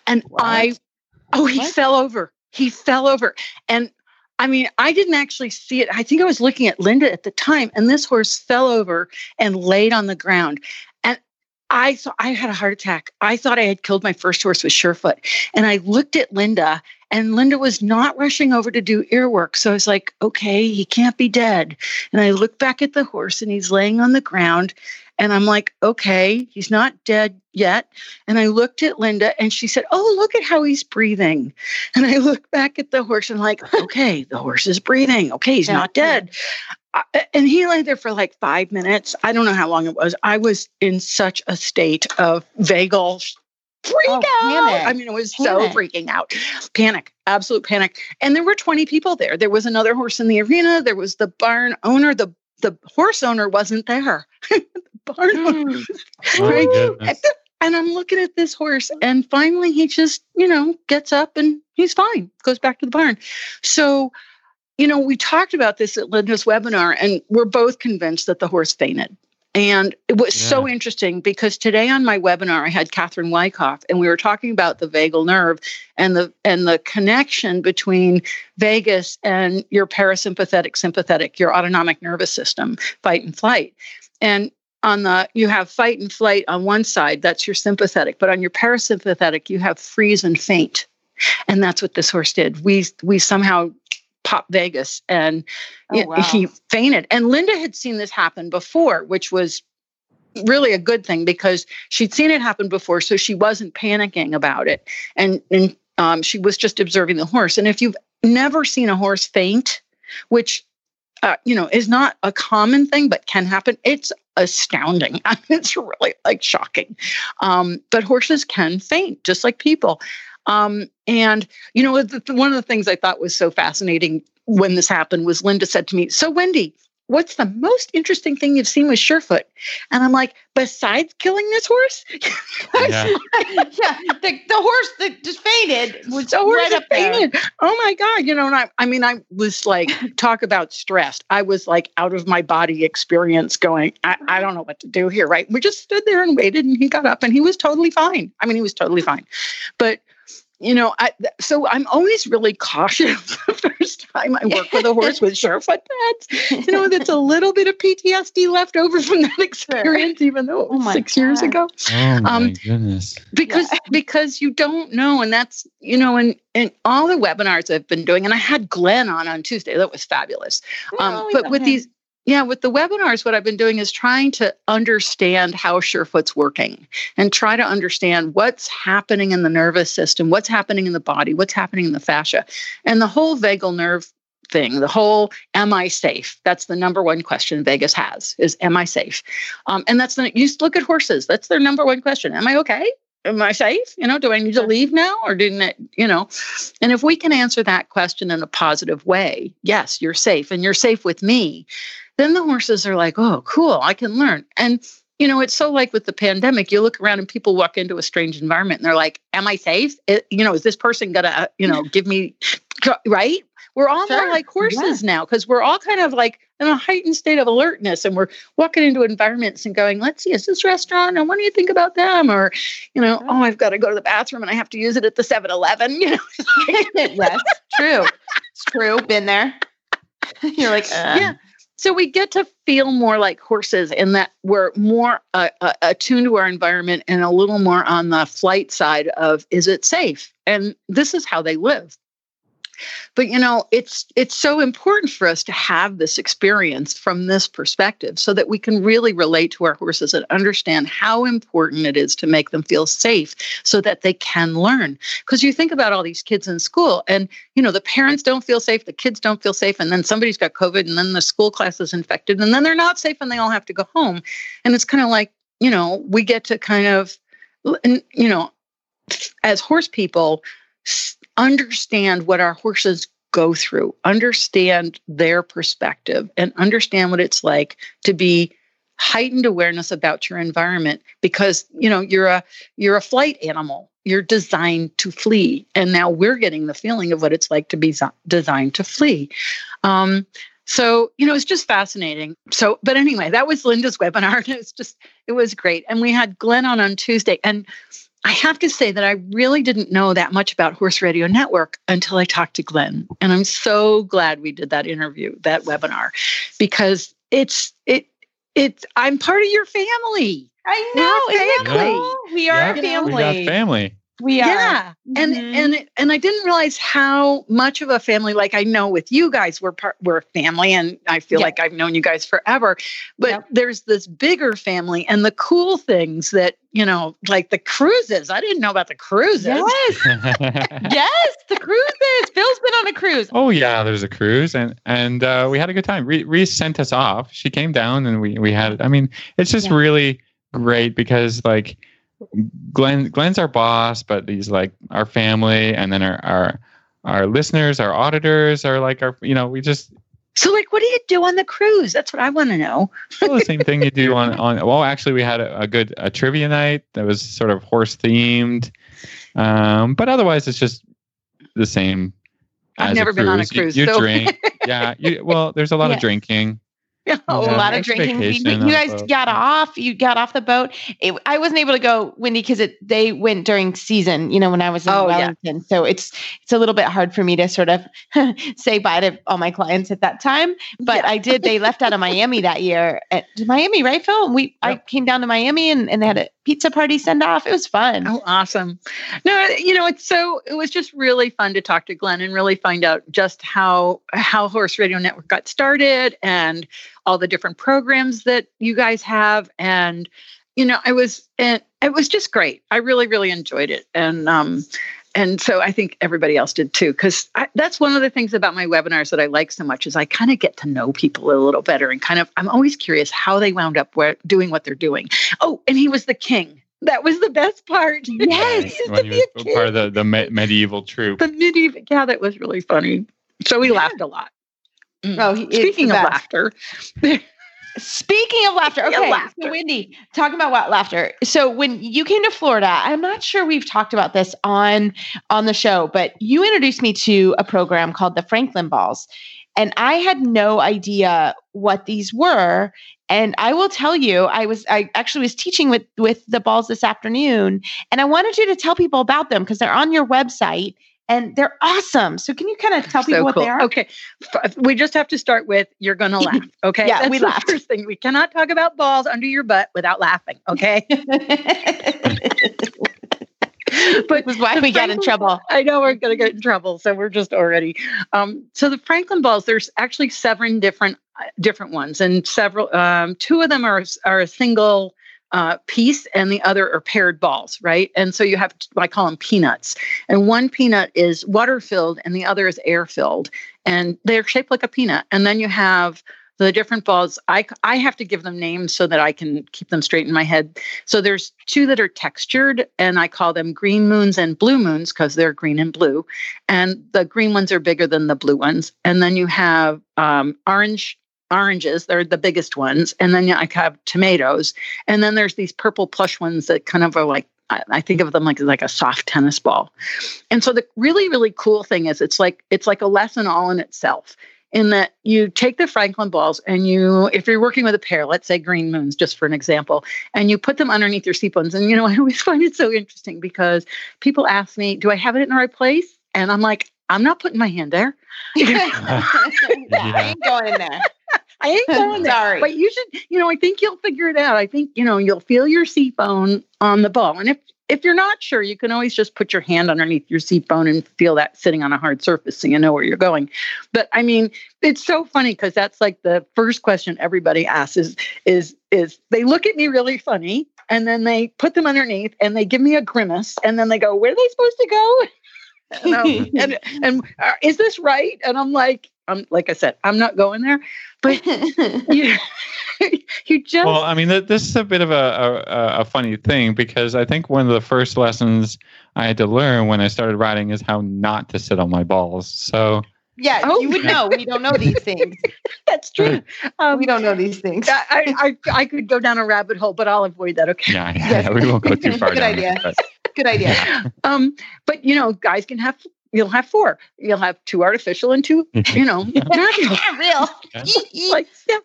And I, oh, he What? fell over. He fell over. And I mean, I didn't actually see it. I think I was looking at Linda at the time, and this horse fell over and laid on the ground. I thought I had a heart attack. I thought I had killed my first horse with Surefoot. And I looked at Linda, and Linda was not rushing over to do ear work. So I was like, okay, he can't be dead. And I looked back at the horse, and he's laying on the ground. And I'm like, okay, he's not dead yet. And I looked at Linda, and she said, oh, look at how he's breathing. And I looked back at the horse, and like, okay, the horse is breathing. Okay, he's Yeah. not dead. I- and he lay there for like five minutes. I don't know how long it was. I was in such a state of vagal oh, freak Oh, out. panic. I mean, it was so freaking out. Panic, absolute panic. And there were 20 people there. There was another horse in the arena. There was the barn owner. The the horse owner wasn't there. The barn owner. Oh, Right. goodness. And I'm looking at this horse, and finally he just, you know, gets up and he's fine, goes back to the barn. So, you know, we talked about this at Linda's webinar, and we're both convinced that the horse fainted. And it was so interesting because today on my webinar, I had Catherine Wyckoff, and we were talking about the vagal nerve and the and the connection between vagus and your parasympathetic, sympathetic, your autonomic nervous system, fight and flight. And on the you have fight and flight on one side that's your sympathetic but on your parasympathetic you have freeze and faint. And that's what this horse did. We we somehow popped vagus and Oh, wow. he fainted. And linda had seen this happen before which was really a good thing because she'd seen it happen before so she wasn't panicking about it. And and um, she was just observing the horse. And if you've never seen a horse faint which uh, you know is not a common thing but can happen it's astounding. It's really like shocking. Um, but horses can faint just like people. Um, and you know one of the things i thought was so fascinating when this happened was linda said to me so wendy what's the most interesting thing you've seen with surefoot and i'm like besides killing this horse Yeah. yeah, the, the horse that just fainted was the horse right that up there. Oh my God. You know, and I, I mean, I was like, talk about stressed. I was like out of my body experience going, I, I don't know what to do here. Right. We just stood there and waited and he got up and he was totally fine. I mean, he was totally fine. But, you know, I, so I'm always really cautious. the first time I work with a horse with surefoot pads. You know, that's a little bit of PTSD left over from that experience, even though it Oh was my six years ago. Oh my Um, goodness. Because because you don't know, and that's you know, and and all the webinars I've been doing, and I had Glenn on on Tuesday. That was fabulous. Um, Oh, but love with him. these, yeah, with the webinars, what I've been doing is trying to understand how Surefoot's working and try to understand what's happening in the nervous system, what's happening in the body, what's happening in the fascia, and the whole vagal nerve thing. The whole "Am I safe?" That's the number one question Vagus has: is Am I safe? Um, and that's the you look at horses. That's their number one question: Am I okay? Am I safe? You know, do I need to leave now or didn't it, you know? And if we can answer that question in a positive way, yes, you're safe and you're safe with me, then the horses are like, oh, cool, I can learn. And, you know, it's so like with the pandemic, you look around and people walk into a strange environment and they're like, am I safe? It- you know, is this person going to, you know, give me, right? We're all more like horses now because we're all kind of like in a heightened state of alertness and we're walking into environments and going, let's see, is this restaurant? And what do you think about them? Or, you know, oh, I've got to go to the bathroom and I have to use it at the 7 Eleven. You know, yes, true. It's true. Been there. You're like, uh, yeah. So we get to feel more like horses in that we're more uh, uh, attuned to our environment and a little more on the flight side of is it safe? And this is how they live. But you know, it's it's so important for us to have this experience from this perspective so that we can really relate to our horses and understand how important it is to make them feel safe so that they can learn. Because you think about all these kids in school and you know, the parents don't feel safe, the kids don't feel safe, and then somebody's got COVID, and then the school class is infected, and then they're not safe and they all have to go home. And it's kind of like, you know, we get to kind of, you know, as horse people, understand what our horses go through, understand their perspective, and understand what it's like to be heightened awareness about your environment because you know you're a you're a flight animal. You're designed to flee. And now we're getting the feeling of what it's like to be designed to flee. Um, so you know it's just fascinating. So but anyway that was linda's webinar. And it was just it was great. And we had glenn on on tuesday. And i have to say that i really didn't know that much about horse radio network until i talked to glenn and i'm so glad we did that interview that webinar because it's it it's i'm part of your family I know. Isn't it family. cool? We are Yeah, a We family. got family. We are. yeah and Mhm. and it- and i didn't realize how much of a family like i know with you guys we're part we're a family and i feel Yeah. like i've known you guys forever but Yep. there's this bigger family and the cool things that you know like the cruises i didn't know about the cruises Yes. yes. The cruises. Phil's been on a cruise. oh yeah, there's a cruise, and and uh, we had a good time. Re- Reese sent us off. She came down, and we we had. I mean, it's just Yeah. really great because like Glenn Glenn's our boss, but he's like our family, and then our our our listeners, our auditors are like our. You know, we just so like what do you do on the cruise that's what i want to know well, the same thing you do on on. Well, actually, we had a, a good a trivia night that was sort of horse themed, um, but otherwise, it's just the same. I've never been on a You- cruise, You, so- drink, yeah. You, well, there's a lot Yeah. of drinking. Yeah. Yeah. a lot of drinking. You- you guys boat. got off. You got off the boat. It, I wasn't able to go, Wendy, because it they went during season. You know, when I was in Oh, yeah. Wellington, so it's it's a little bit hard for me to sort of say bye to all my clients at that time. But Yeah. I did. They left out of Miami that year. At Miami, right, Phil? And we I came down to Miami and, and they had a pizza party send off. It was fun. Oh, awesome. No, you know, it's so it was just really fun to talk to Glenn and really find out just how how Horse Radio Network got started and all the different programs that you guys have. And, you know, I was and it was just great. I really, really enjoyed it. And um and so I think everybody else did too, because that's one of the things about my webinars that I like so much is I kind of get to know people a little better and kind of I'm always curious how they wound up where, doing what they're doing. Oh, and he was the king. That was the best part. Yes. When he was part of the, the me- medieval troop. The medieval, yeah, that was really funny. So we laughed a lot. Mm. Oh, he- speaking of laughter, Speaking of laughter, Speaking of okay. laughter. So Wendy, talking about what laughter. So when you came to Florida, I'm not sure we've talked about this on on the show, but you introduced me to a program called the Franklin Balls. And I had no idea what these were. And I will tell you, I was I actually was teaching with with the balls this afternoon, and I wanted you to tell people about them because they're on your website and they're awesome. So can you kind of tell people So what cool. they are? Okay. We just have to start with you're going to laugh. Okay. Yeah, That's we the laughed. First thing. We cannot talk about balls under your butt without laughing. Okay. but is why we got in trouble. I know we're going to get in trouble, so we're just already. Um, so the Franklin balls, there's actually seven different uh, different ones, and several. Um, two of them are are a single uh, piece, and the other are paired balls, right? And so you have, I call them peanuts, and one peanut is water filled, and the other is air filled, and they're shaped like a peanut. And then you have the different balls. I I have to give them names so that I can keep them straight in my head. So there's two that are textured, and I call them green moons and blue moons because they're green and blue. And the green ones are bigger than the blue ones. And then you have um, orange oranges; they're the biggest ones. And then I have tomatoes. And then there's these purple plush ones that kind of are like I I think of them like like a soft tennis ball. And so the really really cool thing is it's like it's like a lesson all in itself in that you take the Franklin balls and you, if you're working with a pair, let's say green moons, just for an example, and you put them underneath your seat bones. And, you know, I always find it so interesting because people ask me, do I have it in the right place? And I'm like, I'm not putting my hand there. I ain't going in there. I ain't going there. Sorry. But you should, you know, I think you'll figure it out. I think, you know, you'll feel your seat bone on the ball. And if if you're not sure, you can always just put your hand underneath your seat bone and feel that sitting on a hard surface so you know where you're going. But I mean, it's so funny because that's like the first question everybody asks is is is they look at me really funny and then they put them underneath and they give me a grimace and then they go, Where are they supposed to go? And, and and uh, is this right? And I'm like, I'm like I said, I'm not going there. But you, you just Well, I mean, th- this is a bit of a, a a funny thing because I think one of the first lessons I had to learn when I started riding is how not to sit on my balls. So yeah, Oh. you would know. We don't know these things. that's true. Um, We don't know these things. I, I, I I could go down a rabbit hole, but I'll avoid that. Okay. yeah, yeah, yeah, we won't go too far Good down. idea. But, Good idea. Um, but you know, guys can have you'll have four. You'll have two artificial and two, you know, natural. Real. like yeah.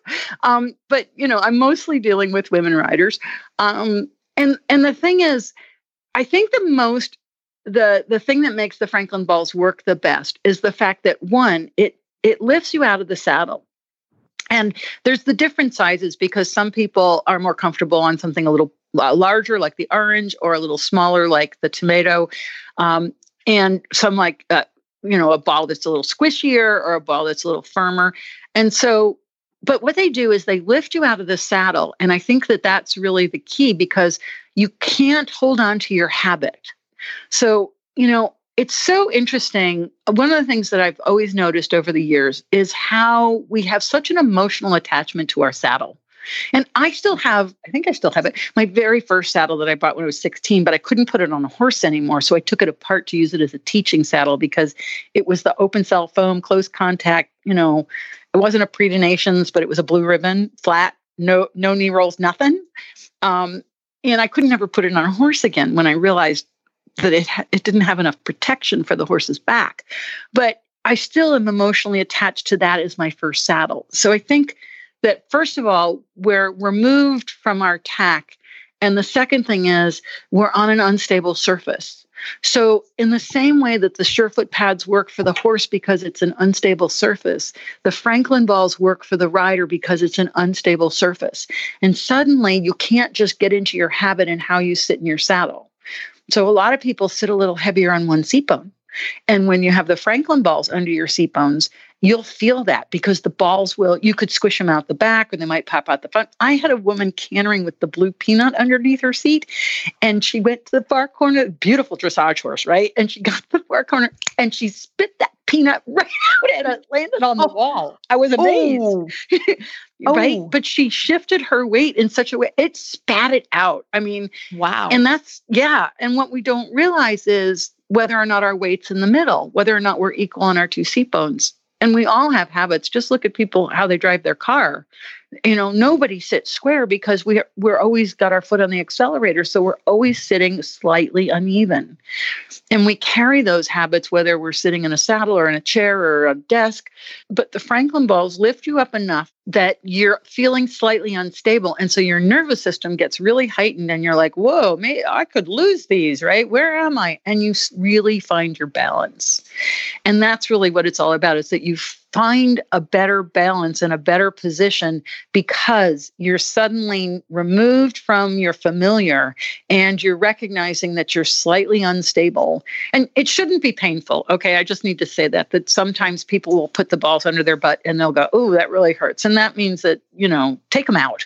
Um, but you know, I'm mostly dealing with women riders. Um, and and the thing is, I think the most the the thing that makes the Franklin balls work the best is the fact that one, it it lifts you out of the saddle. And there's the different sizes because some people are more comfortable on something a little uh, larger, like the orange, or a little smaller, like the tomato. Um, and some like, uh, you know, a ball that's a little squishier or a ball that's a little firmer. And so, but what they do is they lift you out of the saddle. And I think that that's really the key because you can't hold on to your habit. So, you know, it's so interesting. One of the things that I've always noticed over the years is how we have such an emotional attachment to our saddle. And I still have, I think I still have it, my very first saddle that I bought when I was 16, but I couldn't put it on a horse anymore. So I took it apart to use it as a teaching saddle because it was the open cell foam, close contact, you know, it wasn't a Prix des Nations, but it was a blue ribbon, flat, no, no knee rolls, nothing. Um, and I couldn't ever put it on a horse again when I realized that it it didn't have enough protection for the horse's back. But I still am emotionally attached to that as my first saddle. So I think that first of all, we're removed from our tack. And the second thing is we're on an unstable surface. So, in the same way that the Surefoot pads work for the horse because it's an unstable surface, the Franklin balls work for the rider because it's an unstable surface. And suddenly you can't just get into your habit and how you sit in your saddle. So, a lot of people sit a little heavier on one seat bone. And when you have the Franklin balls under your seat bones, you'll feel that because the balls will, you could squish them out the back or they might pop out the front. I had a woman cantering with the blue peanut underneath her seat and she went to the far corner, beautiful dressage horse, right? And she got to the far corner and she spit that peanut right out and it landed on the Oh. wall. I was oh. amazed. Oh, right? But she shifted her weight in such a way, it spat it out. I mean, wow. and that's, yeah. And what we don't realize is whether or not our weight's in the middle, whether or not we're equal on our two seat bones. And we all have habits. Just look at people, how they drive their car. You know nobody sits square because we we're always got our foot on the accelerator. So we're always sitting slightly uneven. And we carry those habits whether we're sitting in a saddle or in a chair or a desk. But the franklin balls lift you up enough that you're feeling slightly unstable. And so your nervous system gets really heightened and you're like whoa maybe i could lose these right? Where am i? And you really find your balance. And that's really what it's all about is that you find a better balance and a better position because you're suddenly removed from your familiar and you're recognizing that you're slightly unstable. And it shouldn't be painful okay? I just need to say that that sometimes people will put the balls under their butt and they'll go oh that really hurts. And that means that you know take them out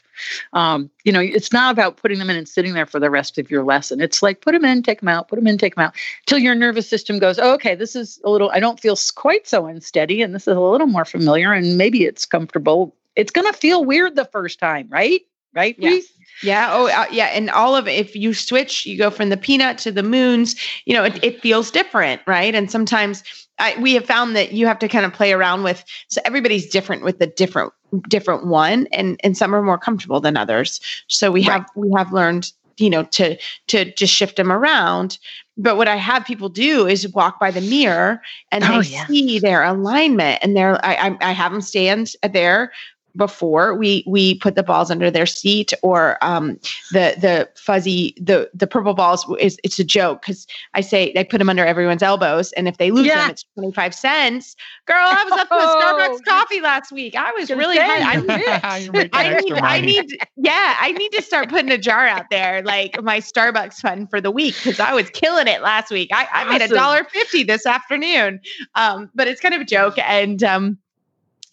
um, you know it's not about putting them in and sitting there for the rest of your lesson it's like put them in take them out put them in take them out till your nervous system goes oh, okay this is a little i don't feel quite so unsteady and this is a little more familiar and maybe it's comfortable it's going to feel weird the first time right right yeah. Yeah. Oh, uh, yeah. And all of it, if you switch, you go from the peanut to the moons, you know, it, it feels different. Right. And sometimes I, we have found that you have to kind of play around with, so everybody's different with the different, different one and, and some are more comfortable than others. So we right. have, we have learned, you know, to, to just shift them around. But what I have people do is walk by the mirror and oh, they yeah. see their alignment and they're, I, I have them stand there before we we put the balls under their seat or um, the the fuzzy the the purple balls is it's a joke because I say I put them under everyone's elbows and if they lose yeah. them it's twenty five cents. Girl, I was up for oh, Starbucks coffee last week. I was really high. I, need, I need I need yeah I need to start putting a jar out there like my Starbucks fund for the week because I was killing it last week. I, I made a dollar fifty this afternoon, um, but it's kind of a joke and. Um,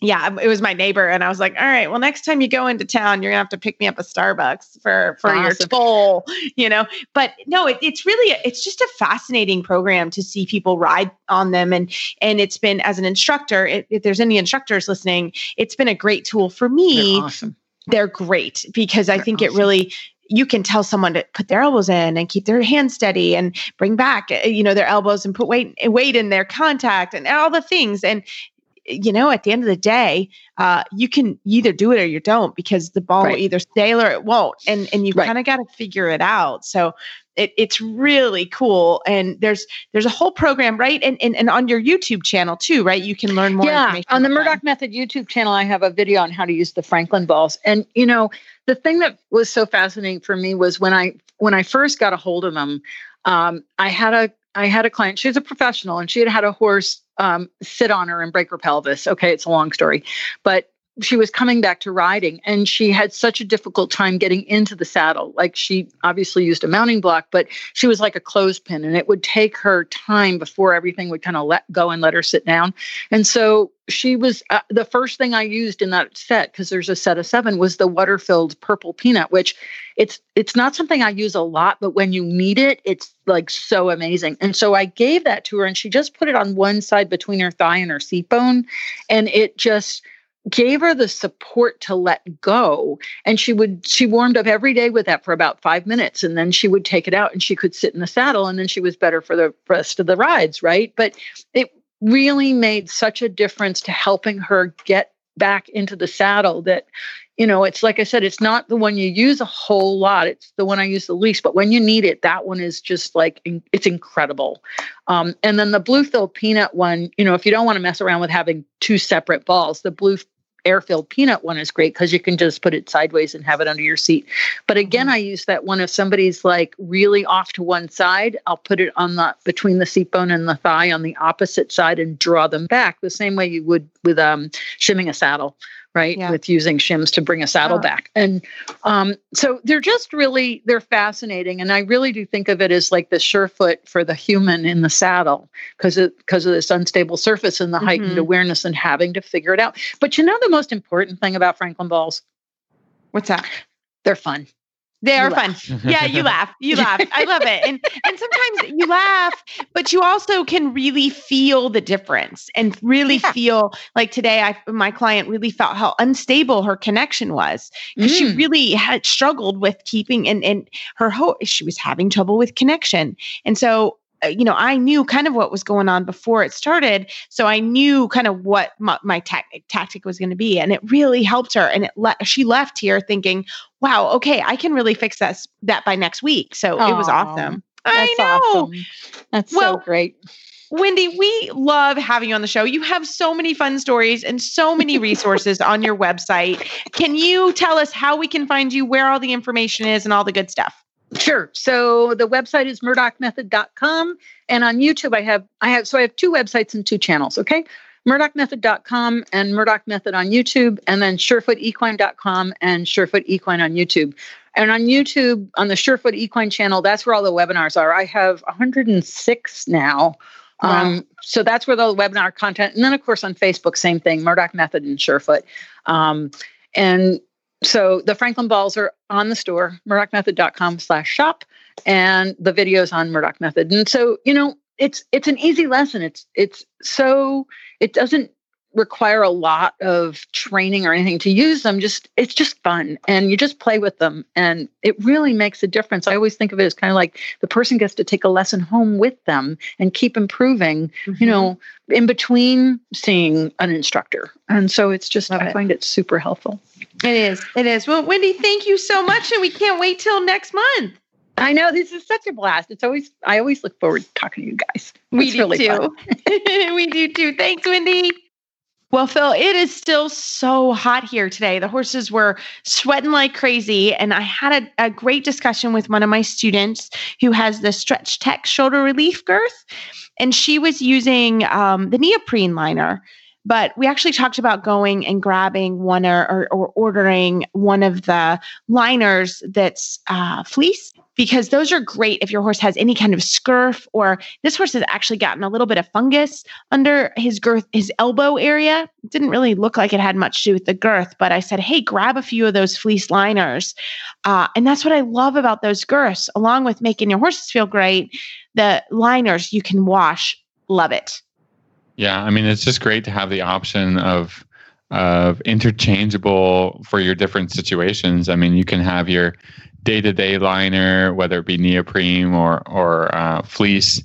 yeah, it was my neighbor, and I was like, "All right, well, next time you go into town, you're gonna have to pick me up a Starbucks for for awesome. your toll, you know." But no, it, it's really it's just a fascinating program to see people ride on them, and and it's been as an instructor. If, if there's any instructors listening, it's been a great tool for me. They're awesome. They're great because I They're think awesome. it really you can tell someone to put their elbows in and keep their hands steady and bring back eh, you know their elbows and put weight weight in their contact and all the things and you know, at the end of the day, uh, you can either do it or you don't because the ball right. will either stay or it won't, and and you right. kind of got to figure it out. So it, it's really cool, and there's there's a whole program, right? And, and and on your YouTube channel too, right? You can learn more. Yeah, on the Murdoch Method YouTube channel, I have a video on how to use the Franklin balls, and you know, the thing that was so fascinating for me was when I when I first got a hold of them. Um, I had a I had a client, she's a professional, and she had had a horse um, sit on her and break her pelvis. Okay, it's a long story, but she was coming back to riding and she had such a difficult time getting into the saddle. Like she obviously used a mounting block, but she was like a clothespin and it would take her time before everything would kind of let go and let her sit down. And so she was uh, the first thing I used in that set because there's a set of 7 was the water filled purple peanut which it's it's not something I use a lot but when you need it it's like so amazing. And so I gave that to her and she just put it on one side between her thigh and her seat bone and it just gave her the support to let go. And she would she warmed up every day with that for about five minutes and then she would take it out and she could sit in the saddle and then she was better for the rest of the rides right? But it really made such a difference to helping her get back into the saddle that you know it's like i said it's not the one you use a whole lot it's the one i use the least but when you need it that one is just like it's incredible um, and then the blue filled peanut one you know if you don't want to mess around with having two separate balls the blue air filled peanut one is great because you can just put it sideways and have it under your seat. But again, mm-hmm. I use that one if somebody's like really off to one side, I'll put it on the between the seat bone and the thigh on the opposite side and draw them back the same way you would with um, shimming a saddle right yeah. with using shims to bring a saddle oh. back and um, so they're just really they're fascinating and i really do think of it as like the surefoot for the human in the saddle because of because of this unstable surface and the mm-hmm. heightened awareness and having to figure it out but you know the most important thing about franklin balls what's that they're fun they are fun. Yeah, you laugh. You laugh. I love it. And and sometimes you laugh, but you also can really feel the difference and really yeah. feel like today I my client really felt how unstable her connection was because mm. she really had struggled with keeping and and her ho- she was having trouble with connection. And so uh, you know, I knew kind of what was going on before it started. So I knew kind of what my, my tactic, tactic was going to be. And it really helped her. And it le- she left here thinking, wow, okay, I can really fix that, that by next week. So it was awesome. I know. awesome. That's Well, so great. Wendy, we love having you on the show. You have so many fun stories and so many resources on your website. Can you tell us how we can find you, where all the information is, and all the good stuff? Sure. So the website is murdochmethod.com. And on YouTube, I have I have so I have two websites and two channels. Okay. Murdochmethod.com and Murdoch Method on YouTube, and then SurefootEquine.com and Surefoot Equine on YouTube. And on YouTube, on the Surefoot Equine channel, that's where all the webinars are. I have 106 now. Um, so that's where the webinar content, and then of course on Facebook, same thing, Murdoch Method and Surefoot. Um, and so the Franklin balls are on the store, murdochmethod.com slash shop, and the videos on Murdoch Method. And so, you know, it's it's an easy lesson. It's it's so it doesn't require a lot of training or anything to use them. Just it's just fun. And you just play with them. And it really makes a difference. I always think of it as kind of like the person gets to take a lesson home with them and keep improving, you mm-hmm. know, in between seeing an instructor. And so it's just Love I it. find it super helpful. It is. It is. Well, Wendy, thank you so much. And we can't wait till next month. I know this is such a blast. It's always I always look forward to talking to you guys. We It's do really too. we do too. Thanks, Wendy. Well, Phil, it is still so hot here today. The horses were sweating like crazy. And I had a, a great discussion with one of my students who has the StretchTec shoulder relief girth. And she was using um, the neoprene liner. But we actually talked about going and grabbing one or, or, or ordering one of the liners that's uh, fleece because those are great if your horse has any kind of scurf or this horse has actually gotten a little bit of fungus under his girth, his elbow area. It didn't really look like it had much to do with the girth, but I said, hey, grab a few of those fleece liners. Uh, and that's what I love about those girths, along with making your horses feel great. The liners you can wash, love it. Yeah, I mean it's just great to have the option of of interchangeable for your different situations. I mean, you can have your day-to-day liner, whether it be neoprene or or uh, fleece,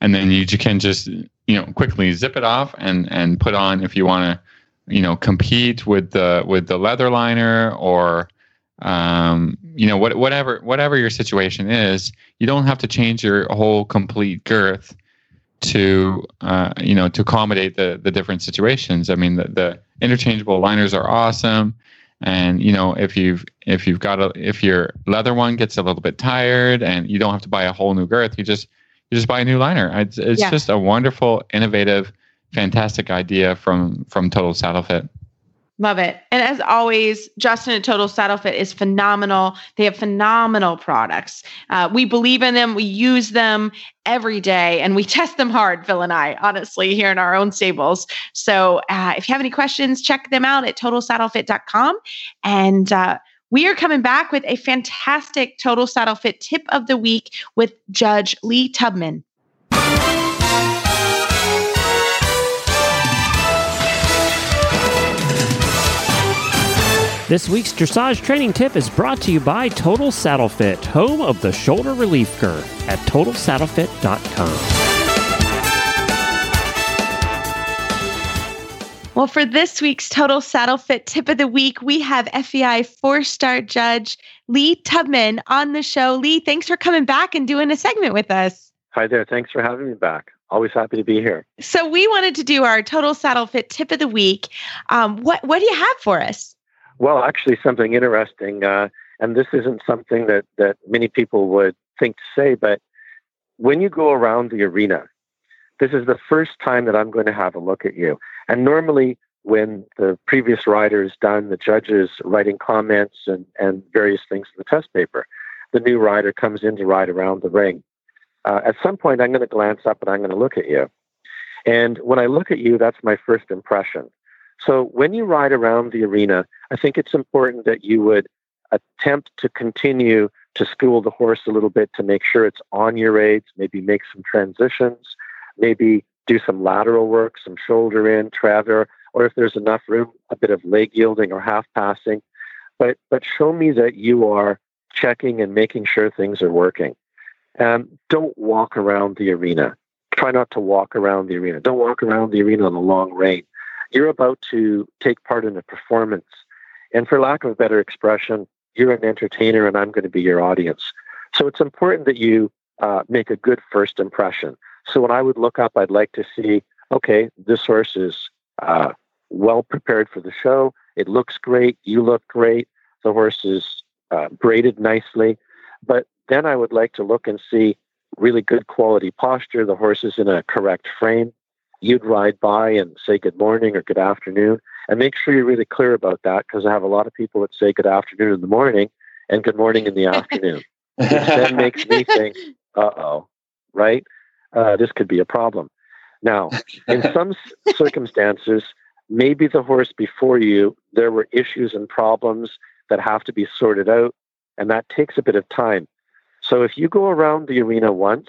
and then you can just you know quickly zip it off and and put on if you want to you know compete with the with the leather liner or um, you know what whatever whatever your situation is, you don't have to change your whole complete girth to uh, you know to accommodate the the different situations. I mean the, the interchangeable liners are awesome, and you know if you've if you've got a if your leather one gets a little bit tired and you don't have to buy a whole new girth, you just you just buy a new liner. It's it's Yeah. just a wonderful, innovative, fantastic idea from from Total Saddle Fit. Love it. And as always, Justin at Total Saddle Fit is phenomenal. They have phenomenal products. Uh, we believe in them. We use them every day and we test them hard, Phil and I, honestly, here in our own stables. So uh, if you have any questions, check them out at totalsaddlefit.com. And uh, we are coming back with a fantastic Total Saddle Fit tip of the week with Judge Lee Tubman. This week's dressage training tip is brought to you by Total Saddle Fit, home of the shoulder relief girth at totalsaddlefit.com. Well, for this week's Total Saddle Fit tip of the week, we have FEI four star judge Lee Tubman on the show. Lee, thanks for coming back and doing a segment with us. Hi there. Thanks for having me back. Always happy to be here. So, we wanted to do our Total Saddle Fit tip of the week. Um, what, what do you have for us? Well, actually, something interesting, uh, and this isn't something that, that many people would think to say, but when you go around the arena, this is the first time that I'm going to have a look at you. And normally, when the previous rider is done, the judges writing comments and, and various things in the test paper, the new rider comes in to ride around the ring. Uh, at some point, I'm going to glance up and I'm going to look at you. And when I look at you, that's my first impression. So when you ride around the arena, I think it's important that you would attempt to continue to school the horse a little bit to make sure it's on your aids, maybe make some transitions, maybe do some lateral work, some shoulder in, travers, or if there's enough room, a bit of leg yielding or half passing. But but show me that you are checking and making sure things are working. Um, don't walk around the arena. Try not to walk around the arena. Don't walk around the arena on the long rein. You're about to take part in a performance. And for lack of a better expression, you're an entertainer and I'm going to be your audience. So it's important that you uh, make a good first impression. So when I would look up, I'd like to see, okay, this horse is uh, well prepared for the show. It looks great. You look great. The horse is uh, braided nicely. But then I would like to look and see really good quality posture. The horse is in a correct frame. You'd ride by and say good morning or good afternoon and make sure you're really clear about that because I have a lot of people that say good afternoon in the morning and good morning in the afternoon. which then makes me think, uh oh, right? Uh, this could be a problem. Now, in some circumstances, maybe the horse before you, there were issues and problems that have to be sorted out, and that takes a bit of time. So if you go around the arena once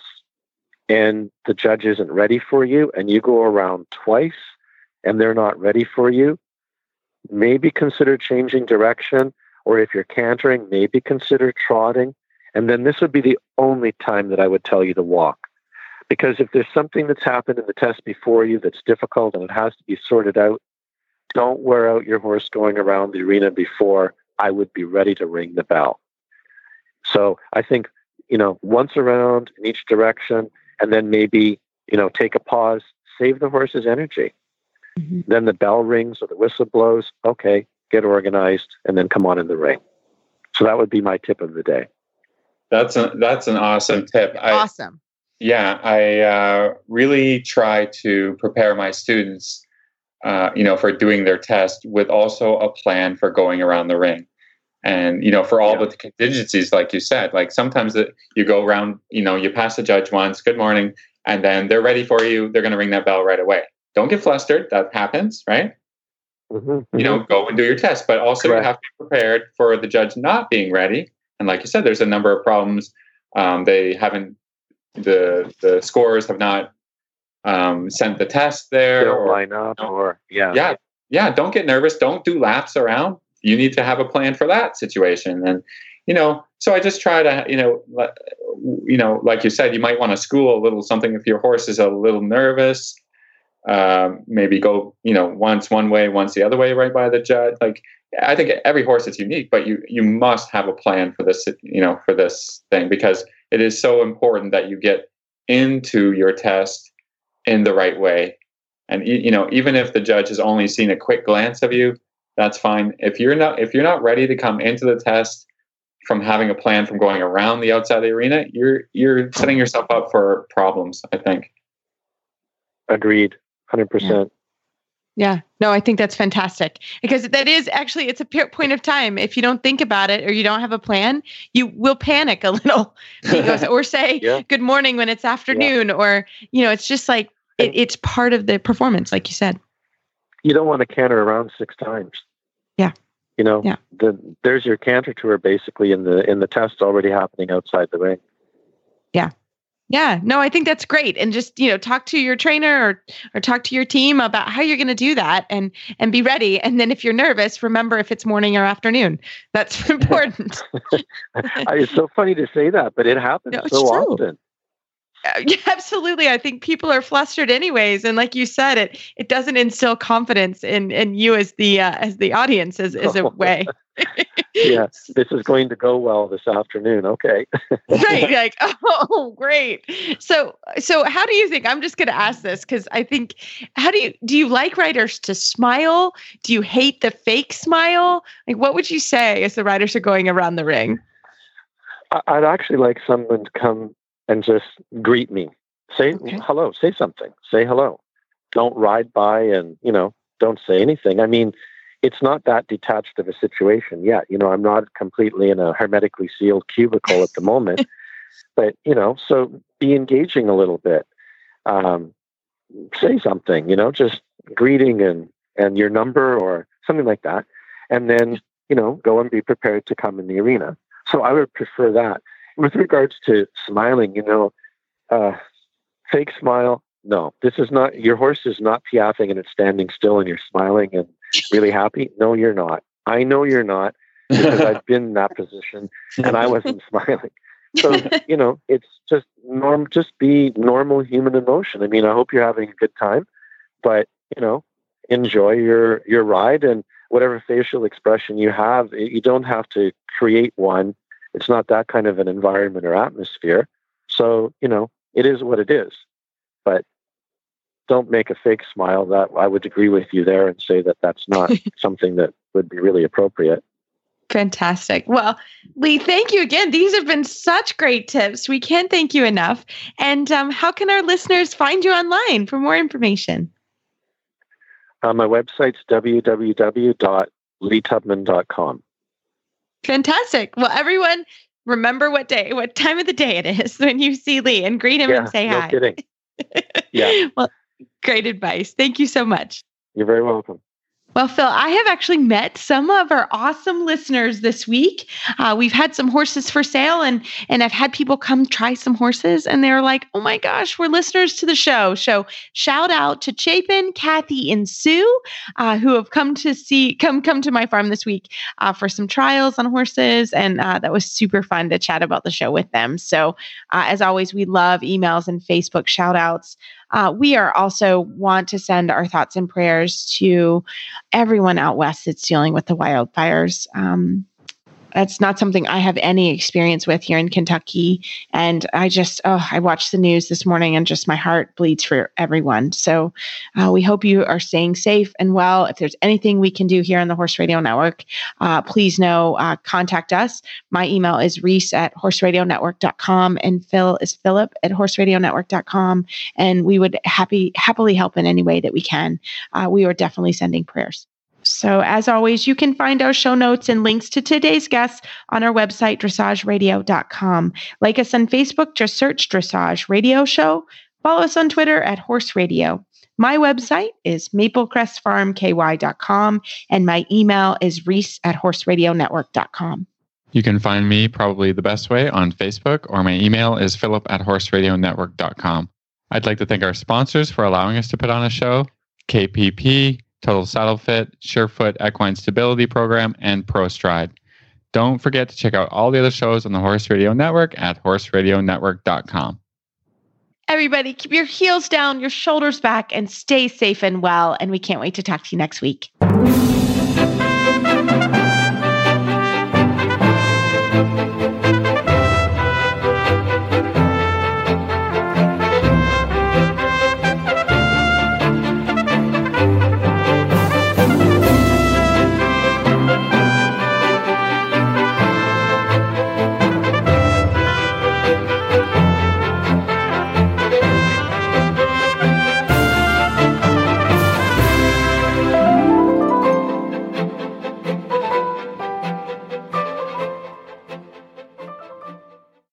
and the judge isn't ready for you, and you go around twice and they're not ready for you, maybe consider changing direction. Or if you're cantering, maybe consider trotting. And then this would be the only time that I would tell you to walk. Because if there's something that's happened in the test before you that's difficult and it has to be sorted out, don't wear out your horse going around the arena before I would be ready to ring the bell. So I think, you know, once around in each direction, and then maybe, you know, take a pause, save the horse's energy. Mm-hmm. Then the bell rings or the whistle blows. Okay, get organized, and then come on in the ring. So that would be my tip of the day. That's a, that's an awesome tip. I, awesome. Yeah, I uh, really try to prepare my students, uh, you know, for doing their test with also a plan for going around the ring, and you know, for all yeah. the contingencies, like you said, like sometimes that you go around, you know, you pass the judge once, good morning, and then they're ready for you. They're going to ring that bell right away. Don't get flustered. That happens, right? Mm-hmm, mm-hmm. You know, go and do your test, but also Correct. you have to be prepared for the judge not being ready. And like you said, there's a number of problems. Um, they haven't the the scores have not um, sent the test there don't or line up or yeah yeah yeah don't get nervous don't do laps around you need to have a plan for that situation. And you know so i just try to you know you know like you said you might want to school a little something if your horse is a little nervous. Um, maybe go you know once one way once the other way right by the judge. Like i think every horse is unique but you you must have a plan for this you know for this thing because it is so important that you get into your test in the right way. And you know even if the judge has only seen a quick glance of you that's fine if you're not if you're not ready to come into the test from having a plan from going around the outside of the arena you're you're setting yourself up for problems i think agreed 100% yeah. No, I think that's fantastic because that is actually it's a point of time. If you don't think about it or you don't have a plan, you will panic a little because, or say yeah. good morning when it's afternoon, yeah. or you know, it's just like it, it's part of the performance, like you said. You don't want to canter around six times. Yeah. You know, yeah. the, there's your canter tour basically in the in the test already happening outside the ring. Yeah. Yeah, no, I think that's great. And just, you know, talk to your trainer or or talk to your team about how you're going to do that and and be ready. And then if you're nervous, remember if it's morning or afternoon. That's important. it's so funny to say that, but it happens no, so often. Yeah, absolutely. I think people are flustered anyways, and like you said, it it doesn't instill confidence in in you as the uh, as the audience as, as a way. yeah, this is going to go well this afternoon. Okay. right. Like, oh, great. So, so how do you think? I'm just going to ask this because I think, how do you do? You like riders to smile? Do you hate the fake smile? Like, what would you say as the riders are going around the ring? I'd actually like someone to come and just greet me. Say okay. hello. Say something. Say hello. Don't ride by and you know don't say anything. I mean it's not that detached of a situation yet. You know, I'm not completely in a hermetically sealed cubicle at the moment, but you know, so be engaging a little bit. Um, say something, you know, just greeting and and your number or something like that, and then you know, go and be prepared to come in the arena. So I would prefer that. With regards to smiling, you know, uh, fake smile. No, this is not your horse is not piaffing and it's standing still and you're smiling and really happy? No, you're not. I know you're not because I've been in that position and I wasn't smiling. So, you know, it's just norm, just be normal human emotion. I mean, I hope you're having a good time, but, you know, enjoy your, your ride and whatever facial expression you have, you don't have to create one. It's not that kind of an environment or atmosphere. So, you know, it is what it is. But don't make a fake smile. That I would agree with you there and say that that's not something that would be really appropriate. Fantastic. Well, Lee, thank you again. These have been such great tips. We can't thank you enough. And um, how can our listeners find you online for more information? Uh, my website's www.leetubman.com. Fantastic. Well, everyone, remember what day, what time of the day it is when you see Lee and greet him yeah, and say no hi. kidding. Yeah. well, great advice. Thank you so much. You're very welcome. Well, Phil, I have actually met some of our awesome listeners this week. Uh, we've had some horses for sale, and and I've had people come try some horses, and they're like, "Oh my gosh, we're listeners to the show!" So shout out to Chapin, Kathy, and Sue, uh, who have come to see come come to my farm this week uh, for some trials on horses, and uh, that was super fun to chat about the show with them. So, uh, as always, we love emails and Facebook shout outs. Uh, we are also want to send our thoughts and prayers to everyone out west that's dealing with the wildfires. Um, that's not something I have any experience with here in Kentucky. And I just, oh, I watched the news this morning and just my heart bleeds for everyone. So uh, we hope you are staying safe and well. If there's anything we can do here on the Horse Radio Network, uh, please know, uh, contact us. My email is reese at horseradionetwork.com and Phil is philip at horseradionetwork.com. And we would happy happily help in any way that we can. Uh, we are definitely sending prayers. So, as always, you can find our show notes and links to today's guests on our website, dressageradio.com. Like us on Facebook, just search Dressage Radio Show. Follow us on Twitter at Horse Radio. My website is maplecrestfarmky.com, and my email is reese at horseradionetwork.com. You can find me probably the best way on Facebook, or my email is philip at horseradionetwork.com. I'd like to thank our sponsors for allowing us to put on a show KPP, Total Saddle Fit, Surefoot Equine Stability Program, and ProStride. Don't forget to check out all the other shows on the Horse Radio Network at horseradionetwork.com. Everybody, keep your heels down, your shoulders back, and stay safe and well. And we can't wait to talk to you next week.